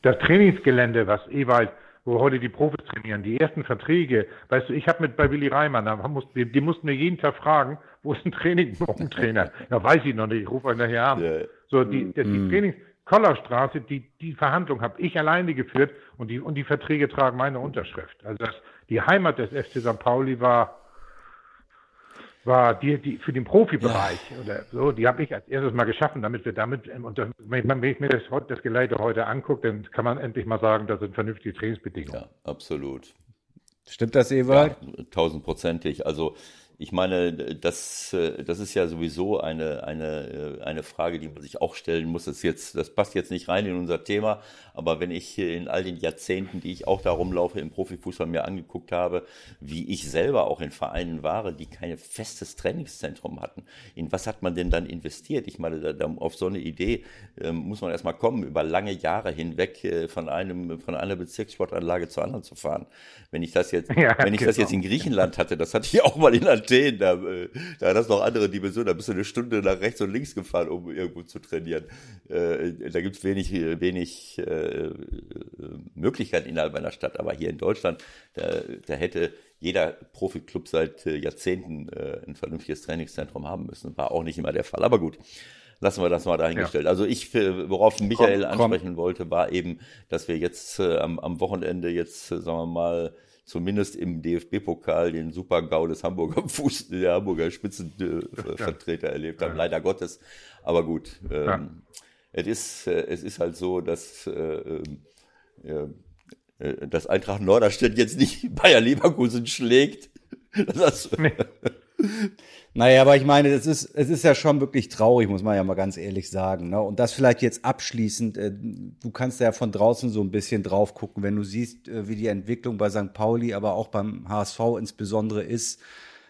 Das Trainingsgelände, was Ewald, wo heute die Profis trainieren, die ersten Verträge, weißt du, ich habe mit bei Willi Reimann, da mussten, die, die, mussten mir jeden Tag fragen, wo ist ein Training, ein Trainer? Ja, weiß ich noch nicht, ich rufe euch nachher an. Ja. So, die, die, die, mm. Trainings, Kollerstraße, die, die Verhandlung habe ich alleine geführt und die, und die Verträge tragen meine Unterschrift. Also das, die Heimat des FC St. Pauli war, war die, die für den Profibereich ja. oder so, die habe ich als erstes mal geschaffen, damit wir damit, und das, wenn ich mir das, das Geleite heute angucke, dann kann man endlich mal sagen, das sind vernünftige Trainingsbedingungen. Ja, absolut. Stimmt das, Ewald? Ja, tausendprozentig. Also ich meine, das, äh, das ist ja sowieso eine, eine, äh, eine Frage, die man sich auch stellen muss. Das, jetzt, das passt jetzt nicht rein in unser Thema, aber wenn ich in all den Jahrzehnten, die ich auch da rumlaufe, im Profifußball mir angeguckt habe, wie ich selber auch in Vereinen war, die kein festes Trainingszentrum hatten, in was hat man denn dann investiert? Ich meine, da, da, auf so eine Idee äh, muss man erstmal kommen, über lange Jahre hinweg äh, von, einem, von einer Bezirkssportanlage zur anderen zu fahren. Wenn ich das jetzt, ja, wenn ich genau. das jetzt in Griechenland hatte, das hatte ich auch mal in Athen Athen, da, äh, da hat das noch andere Dimensionen, da bist du eine Stunde nach rechts und links gefahren, um irgendwo zu trainieren. Äh, da gibt es wenig, wenig äh, Möglichkeiten innerhalb einer Stadt, aber hier in Deutschland, da, da hätte jeder Profiklub seit Jahrzehnten ein vernünftiges Trainingszentrum haben müssen. War auch nicht immer der Fall, aber gut lassen wir das mal dahingestellt. Ja. Also ich, worauf Michael komm, komm. ansprechen wollte, war eben, dass wir jetzt äh, am, am Wochenende jetzt, äh, sagen wir mal, zumindest im DFB-Pokal den Super-GAU des Hamburger Fuß, der Hamburger Spitzenvertreter ja. erlebt haben, leider Gottes. Aber gut, ähm, es, ist, äh, es ist halt so, dass äh, äh, äh dass Eintracht Norderstedt jetzt nicht Bayer Leverkusen schlägt. Das, nee. Naja, aber ich meine, es ist, es ist ja schon wirklich traurig, muss man ja mal ganz ehrlich sagen. Ne? Und das vielleicht jetzt abschließend, äh, du kannst ja von draußen so ein bisschen drauf gucken, wenn du siehst, äh, wie die Entwicklung bei St. Pauli, aber auch beim HSV insbesondere ist.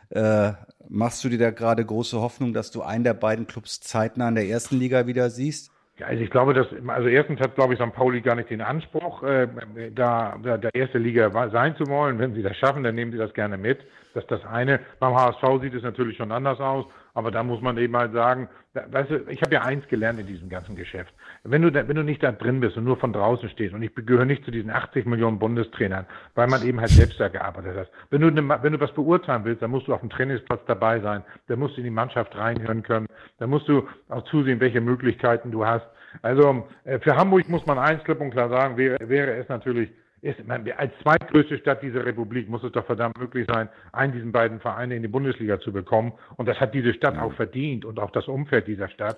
Äh, machst du dir da gerade große Hoffnung, dass du einen der beiden Clubs zeitnah in der ersten Liga wieder siehst? Ja, also ich glaube, dass, also erstens hat, glaube ich, St. Pauli gar nicht den Anspruch, äh, da, da der erste Liga sein zu wollen. Wenn sie das schaffen, dann nehmen sie das gerne mit. Das ist das eine. Beim HSV sieht es natürlich schon anders aus, aber da muss man eben halt sagen, weißt du, ich habe ja eins gelernt in diesem ganzen Geschäft. Wenn du, da, wenn du nicht da drin bist und nur von draußen stehst, und ich gehöre nicht zu diesen 80 Millionen Bundestrainern, weil man eben halt selbst da gearbeitet hat. Wenn du, ne, wenn du was beurteilen willst, dann musst du auf dem Trainingsplatz dabei sein, dann musst du in die Mannschaft reinhören können, dann musst du auch zusehen, welche Möglichkeiten du hast. Also äh, für Hamburg muss man eins klipp und klar sagen, wäre, wäre es natürlich ist, als zweitgrößte Stadt dieser Republik muss es doch verdammt möglich sein, einen dieser beiden Vereine in die Bundesliga zu bekommen. Und das hat diese Stadt auch verdient und auch das Umfeld dieser Stadt.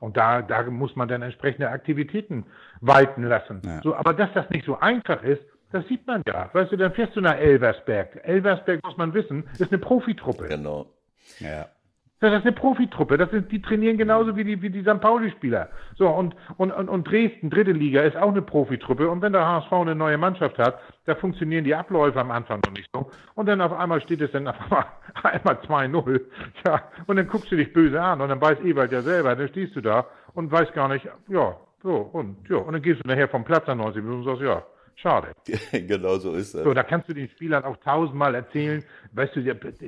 Und da, da muss man dann entsprechende Aktivitäten walten lassen. Ja. So, aber dass das nicht so einfach ist, das sieht man ja. Weißt du, dann fährst du nach Elversberg. Elversberg, muss man wissen, ist eine Profitruppe. Genau. Ja. Das ist eine Profitruppe. Das sind, die trainieren genauso wie die, wie die St. Pauli-Spieler. So, und, und, und, und Dresden, dritte Liga, ist auch eine Profitruppe. Und wenn der HSV eine neue Mannschaft hat, da funktionieren die Abläufe am Anfang noch nicht so. Und dann auf einmal steht es dann auf einmal 2-0. Ja, und dann guckst du dich böse an und dann weiß Ewald ja selber, dann stehst du da und weißt gar nicht, ja, so, und, ja, und dann gehst du nachher vom Platz an 90 Minuten und sagst, ja, Schade. genau so ist es. So, da kannst du den Spielern auch tausendmal erzählen, weißt du,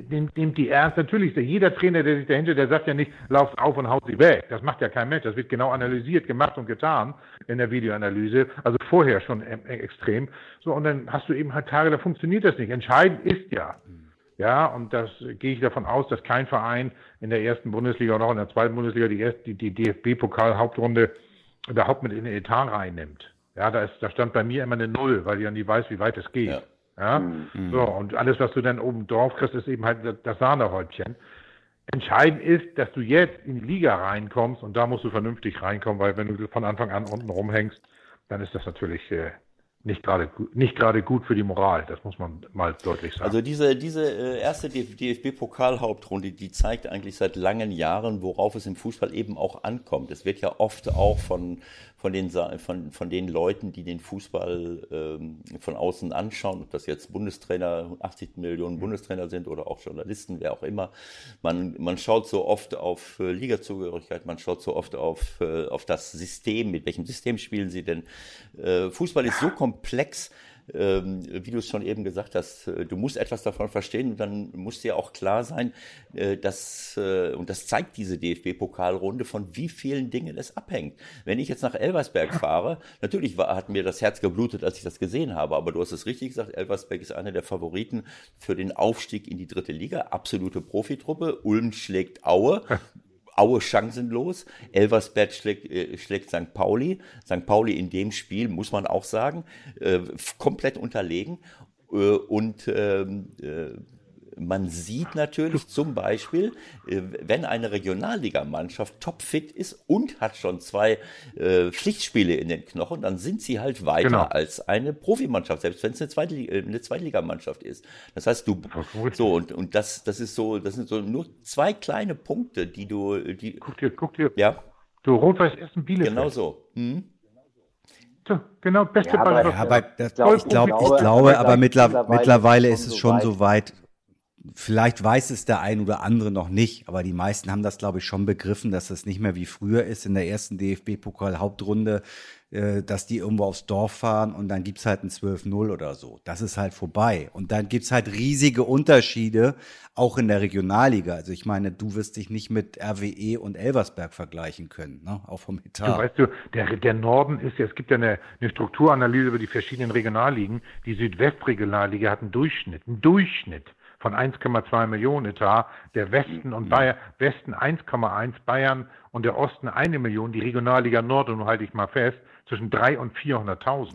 nimmt die ernst. Natürlich, jeder Trainer, der sich dahinter, der sagt ja nicht, lauft auf und haut sie weg. Das macht ja kein Mensch. Das wird genau analysiert, gemacht und getan in der Videoanalyse. Also vorher schon e, e, extrem. So, und dann hast du eben halt Tage, da funktioniert das nicht. Entscheidend ist ja, ja, und das gehe ich davon aus, dass kein Verein in der ersten Bundesliga oder auch in der zweiten Bundesliga die, die, die DFB-Pokal-Hauptrunde überhaupt mit in den Etat reinnimmt. Ja, da, ist, da stand bei mir immer eine Null, weil ich ja nie weiß, wie weit es geht. Ja. ja? Mhm. So, und alles, was du dann oben drauf kriegst, ist eben halt das Sahnehäubchen. Entscheidend ist, dass du jetzt in die Liga reinkommst und da musst du vernünftig reinkommen, weil wenn du von Anfang an unten rumhängst, dann ist das natürlich äh, nicht gerade nicht gerade gut für die Moral, das muss man mal deutlich sagen. Also diese diese äh, erste DFB-Pokalhauptrunde, die zeigt eigentlich seit langen Jahren, worauf es im Fußball eben auch ankommt. Es wird ja oft auch von von den, von, von den Leuten, die den Fußball ähm, von außen anschauen, ob das jetzt Bundestrainer, 80 Millionen Bundestrainer sind oder auch Journalisten, wer auch immer. Man, man schaut so oft auf äh, Ligazugehörigkeit, man schaut so oft auf, äh, auf das System, mit welchem System spielen sie denn. Äh, Fußball ist so komplex, ähm, wie du es schon eben gesagt hast, äh, du musst etwas davon verstehen und dann muss dir auch klar sein, äh, dass, äh, und das zeigt diese DFB-Pokalrunde, von wie vielen Dingen es abhängt. Wenn ich jetzt nach Elversberg fahre, natürlich war, hat mir das Herz geblutet, als ich das gesehen habe, aber du hast es richtig gesagt, Elversberg ist einer der Favoriten für den Aufstieg in die dritte Liga, absolute Profitruppe. Ulm schlägt Aue Aue chancenlos. Elversberg schlägt, äh, schlägt St. Pauli. St. Pauli in dem Spiel, muss man auch sagen, äh, komplett unterlegen. Äh, und ähm, äh, man sieht natürlich zum Beispiel, äh, wenn eine Regionalligamannschaft topfit ist und hat schon zwei äh, Pflichtspiele in den Knochen, dann sind sie halt weiter genau. als eine Profimannschaft, selbst wenn es eine, Zweite, äh, eine Zweitligamannschaft ist. Das heißt, du so und und das das ist so, das sind so nur zwei kleine Punkte, die du die guck dir guck dir ja du Rot-Weiß Essen Bielefeld genau so. Hm? So, genau, beste ja, aber, ja, aber das, ich, glaub, ich, glaub, ich glaube, aber mittlerweile, mittlerweile ist es schon so weit, Vielleicht weiß es der ein oder andere noch nicht, aber die meisten haben das, glaube ich, schon begriffen, dass das nicht mehr wie früher ist in der ersten DFB-Pokal-Hauptrunde, äh, dass die irgendwo aufs Dorf fahren und dann gibt's halt ein 12-0 oder so. Das ist halt vorbei. Und dann gibt's halt riesige Unterschiede, auch in der Regionalliga. Also ich meine, du wirst dich nicht mit RWE und Elversberg vergleichen können, ne? auch vom Etat. Du weißt du, der, der Norden ist ja, es gibt ja eine, eine Strukturanalyse über die verschiedenen Regionalligen. Die Südwestregionalliga hat einen Durchschnitt, einen Durchschnitt von 1,2 Millionen Etat, der Westen und Bayern, Westen 1,1, Bayern und der Osten eine Million, die Regionalliga Nord, und nun halte ich mal fest, zwischen 3 und 400.000.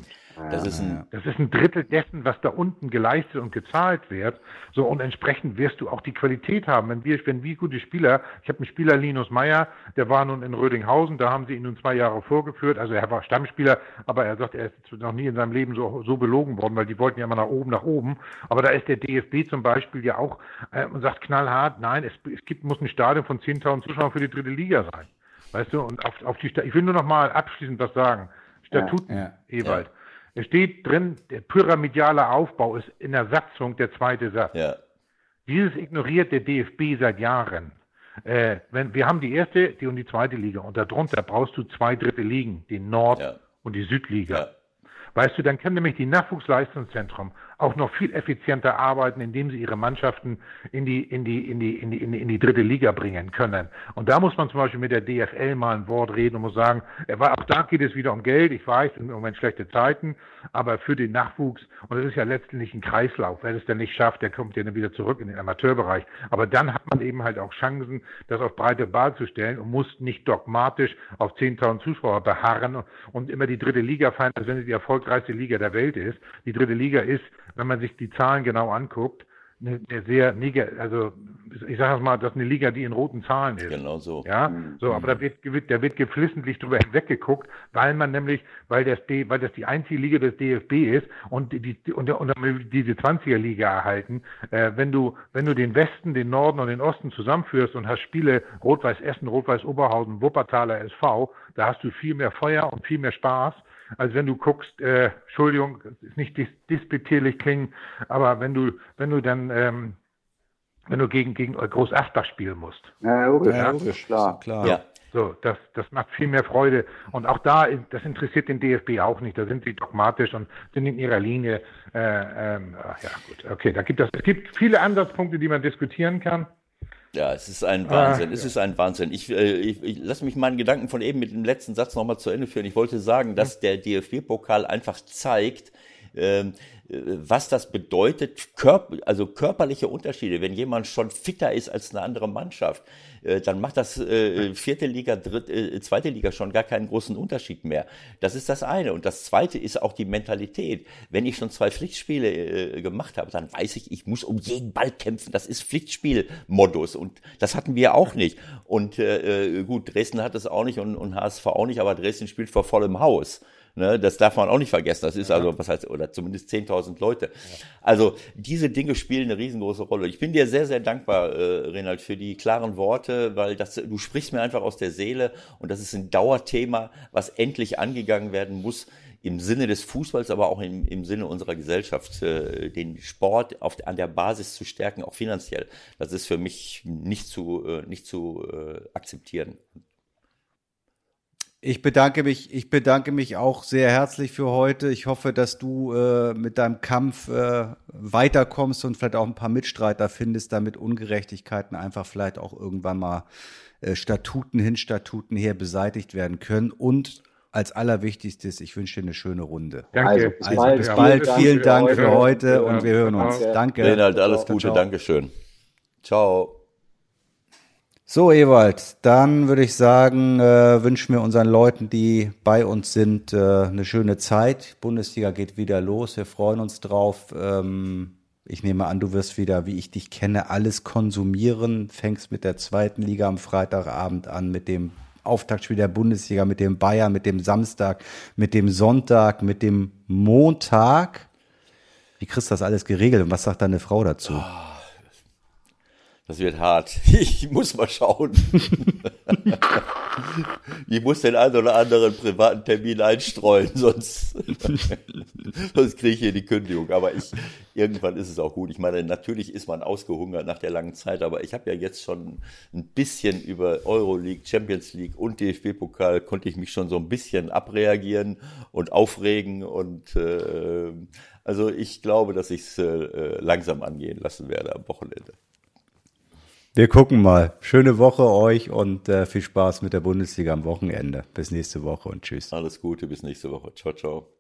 Das ist, ein, das ist ein Drittel dessen, was da unten geleistet und gezahlt wird. So und entsprechend wirst du auch die Qualität haben. Wenn wir, wenn wir gute Spieler, ich habe einen Spieler Linus Meyer, der war nun in Rödinghausen, da haben sie ihn nun zwei Jahre vorgeführt. Also er war Stammspieler, aber er sagt, er ist noch nie in seinem Leben so, so belogen worden, weil die wollten ja immer nach oben, nach oben. Aber da ist der DFB zum Beispiel ja auch äh, und sagt knallhart, nein, es, es gibt, muss ein Stadion von 10.000 Zuschauern für die dritte Liga sein. Weißt du, und auf, auf die, ich will nur noch mal abschließend was sagen. Statuten, ja, ja, Ewald. Ja. Es steht drin, der pyramidale Aufbau ist in der Satzung der zweite Satz. Ja. Dieses ignoriert der DFB seit Jahren. Äh, wenn, wir haben die erste die und die zweite Liga und darunter brauchst du zwei dritte Ligen, die Nord- ja. und die Südliga. Ja. Weißt du, dann kann nämlich die Nachwuchsleistungszentrum auch noch viel effizienter arbeiten, indem sie ihre Mannschaften in die, in die, in die, in die, in die, in die dritte Liga bringen können. Und da muss man zum Beispiel mit der DFL mal ein Wort reden und muss sagen, auch da geht es wieder um Geld. Ich weiß, im Moment schlechte Zeiten, aber für den Nachwuchs, und das ist ja letztendlich ein Kreislauf. Wer es denn nicht schafft, der kommt ja dann wieder zurück in den Amateurbereich. Aber dann hat man eben halt auch Chancen, das auf breite Bahn zu stellen und muss nicht dogmatisch auf 10.000 Zuschauer beharren und immer die dritte Liga feiern, als wenn sie die erfolgreichste Liga der Welt ist. Die dritte Liga ist wenn man sich die Zahlen genau anguckt, eine, eine sehr negativ, also ich sage mal, das ist eine Liga, die in roten Zahlen ist. Genau so. Ja, mhm. so, aber da wird, da wird geflissentlich drüber hinweggeguckt, weil man nämlich, weil das, weil das die einzige Liga des DFB ist und die, und, und diese 20er Liga erhalten. Äh, wenn du, wenn du den Westen, den Norden und den Osten zusammenführst und hast Spiele Rot-Weiß Essen, Rot-Weiß Oberhausen, Wuppertaler SV, da hast du viel mehr Feuer und viel mehr Spaß als wenn du guckst, äh, Entschuldigung, ist nicht dis disputierlich klingen, aber wenn du, wenn du dann, ähm, wenn du gegen, gegen Groß Asbach spielen musst. Ja, logisch, ja, logisch klar. klar. Ja. So, das, das macht viel mehr Freude. Und auch da, das interessiert den DFB auch nicht. Da sind sie dogmatisch und sind in ihrer Linie. Äh, ähm, ja, gut, okay, da gibt es, es gibt viele Ansatzpunkte, die man diskutieren kann. Ja, es ist ein Wahnsinn. Ah, es ja. ist ein Wahnsinn. Ich, äh, ich, ich lasse mich meinen Gedanken von eben mit dem letzten Satz nochmal zu Ende führen. Ich wollte sagen, dass der DFB-Pokal einfach zeigt, ähm, was das bedeutet, körp also körperliche Unterschiede. Wenn jemand schon fitter ist als eine andere Mannschaft, äh, dann macht das äh, vierte Liga, dritte, äh, zweite Liga schon gar keinen großen Unterschied mehr. Das ist das eine. Und das zweite ist auch die Mentalität. Wenn ich schon zwei Pflichtspiele äh, gemacht habe, dann weiß ich, ich muss um jeden Ball kämpfen. Das ist Pflichtspielmodus. Und das hatten wir auch nicht. Und äh, äh gut, Dresden hat es auch nicht und, und HSV auch nicht, aber Dresden spielt vor vollem Haus. Ne, das darf man auch nicht vergessen. Das ist also, was heißt, oder zumindest 10.000 Leute. Also diese Dinge spielen eine riesengroße Rolle. Ich bin dir sehr, sehr dankbar, äh, Renald, für die klaren Worte, weil das, du sprichst mir einfach aus der Seele und das ist ein Dauerthema, was endlich angegangen werden muss im Sinne des Fußballs, aber auch im, im Sinne unserer Gesellschaft, äh, den Sport auf, an der Basis zu stärken, auch finanziell. Das ist für mich nicht zu, äh, nicht zu äh, akzeptieren. Ich bedanke mich, ich bedanke mich auch sehr herzlich für heute. Ich hoffe, dass du äh, mit deinem Kampf äh, weiterkommst und vielleicht auch ein paar Mitstreiter findest, damit Ungerechtigkeiten einfach vielleicht auch irgendwann mal äh, Statuten hin, Statuten her beseitigt werden können. Und als allerwichtigstes, ich wünsche dir eine schöne Runde. Danke. Also, bis also, bald. Bis bald. Vielen Dank für heute ja, und wir hören uns. Danke. Renald, alles Gute. Dankeschön. Ciao. So, Ewald, dann würde ich sagen, äh, wünschen wir unseren Leuten, die bei uns sind, äh, eine schöne Zeit. Bundesliga geht wieder los. Wir freuen uns drauf. Ähm, ich nehme an, du wirst wieder, wie ich dich kenne, alles konsumieren. Fängst mit der zweiten Liga am Freitagabend an, mit dem Auftaktspiel der Bundesliga, mit dem Bayern, mit dem Samstag, mit dem Sonntag, mit dem Montag. Wie kriegst du das alles geregelt und was sagt deine Frau dazu? Oh. Das wird hart. Ich muss mal schauen. ich muss den einen oder anderen privaten Termin einstreuen, sonst, sonst kriege ich hier die Kündigung. Aber ich, irgendwann ist es auch gut. Ich meine, natürlich ist man ausgehungert nach der langen Zeit, aber ich habe ja jetzt schon ein bisschen über Euroleague, Champions League und DFB-Pokal konnte ich mich schon so ein bisschen abreagieren und aufregen und äh, also ich glaube, dass ich es äh, langsam angehen lassen werde am Wochenende. Wir gucken mal. Schöne Woche euch und äh, viel Spaß mit der Bundesliga am Wochenende. Bis nächste Woche und tschüss. Alles Gute, bis nächste Woche. Ciao, ciao.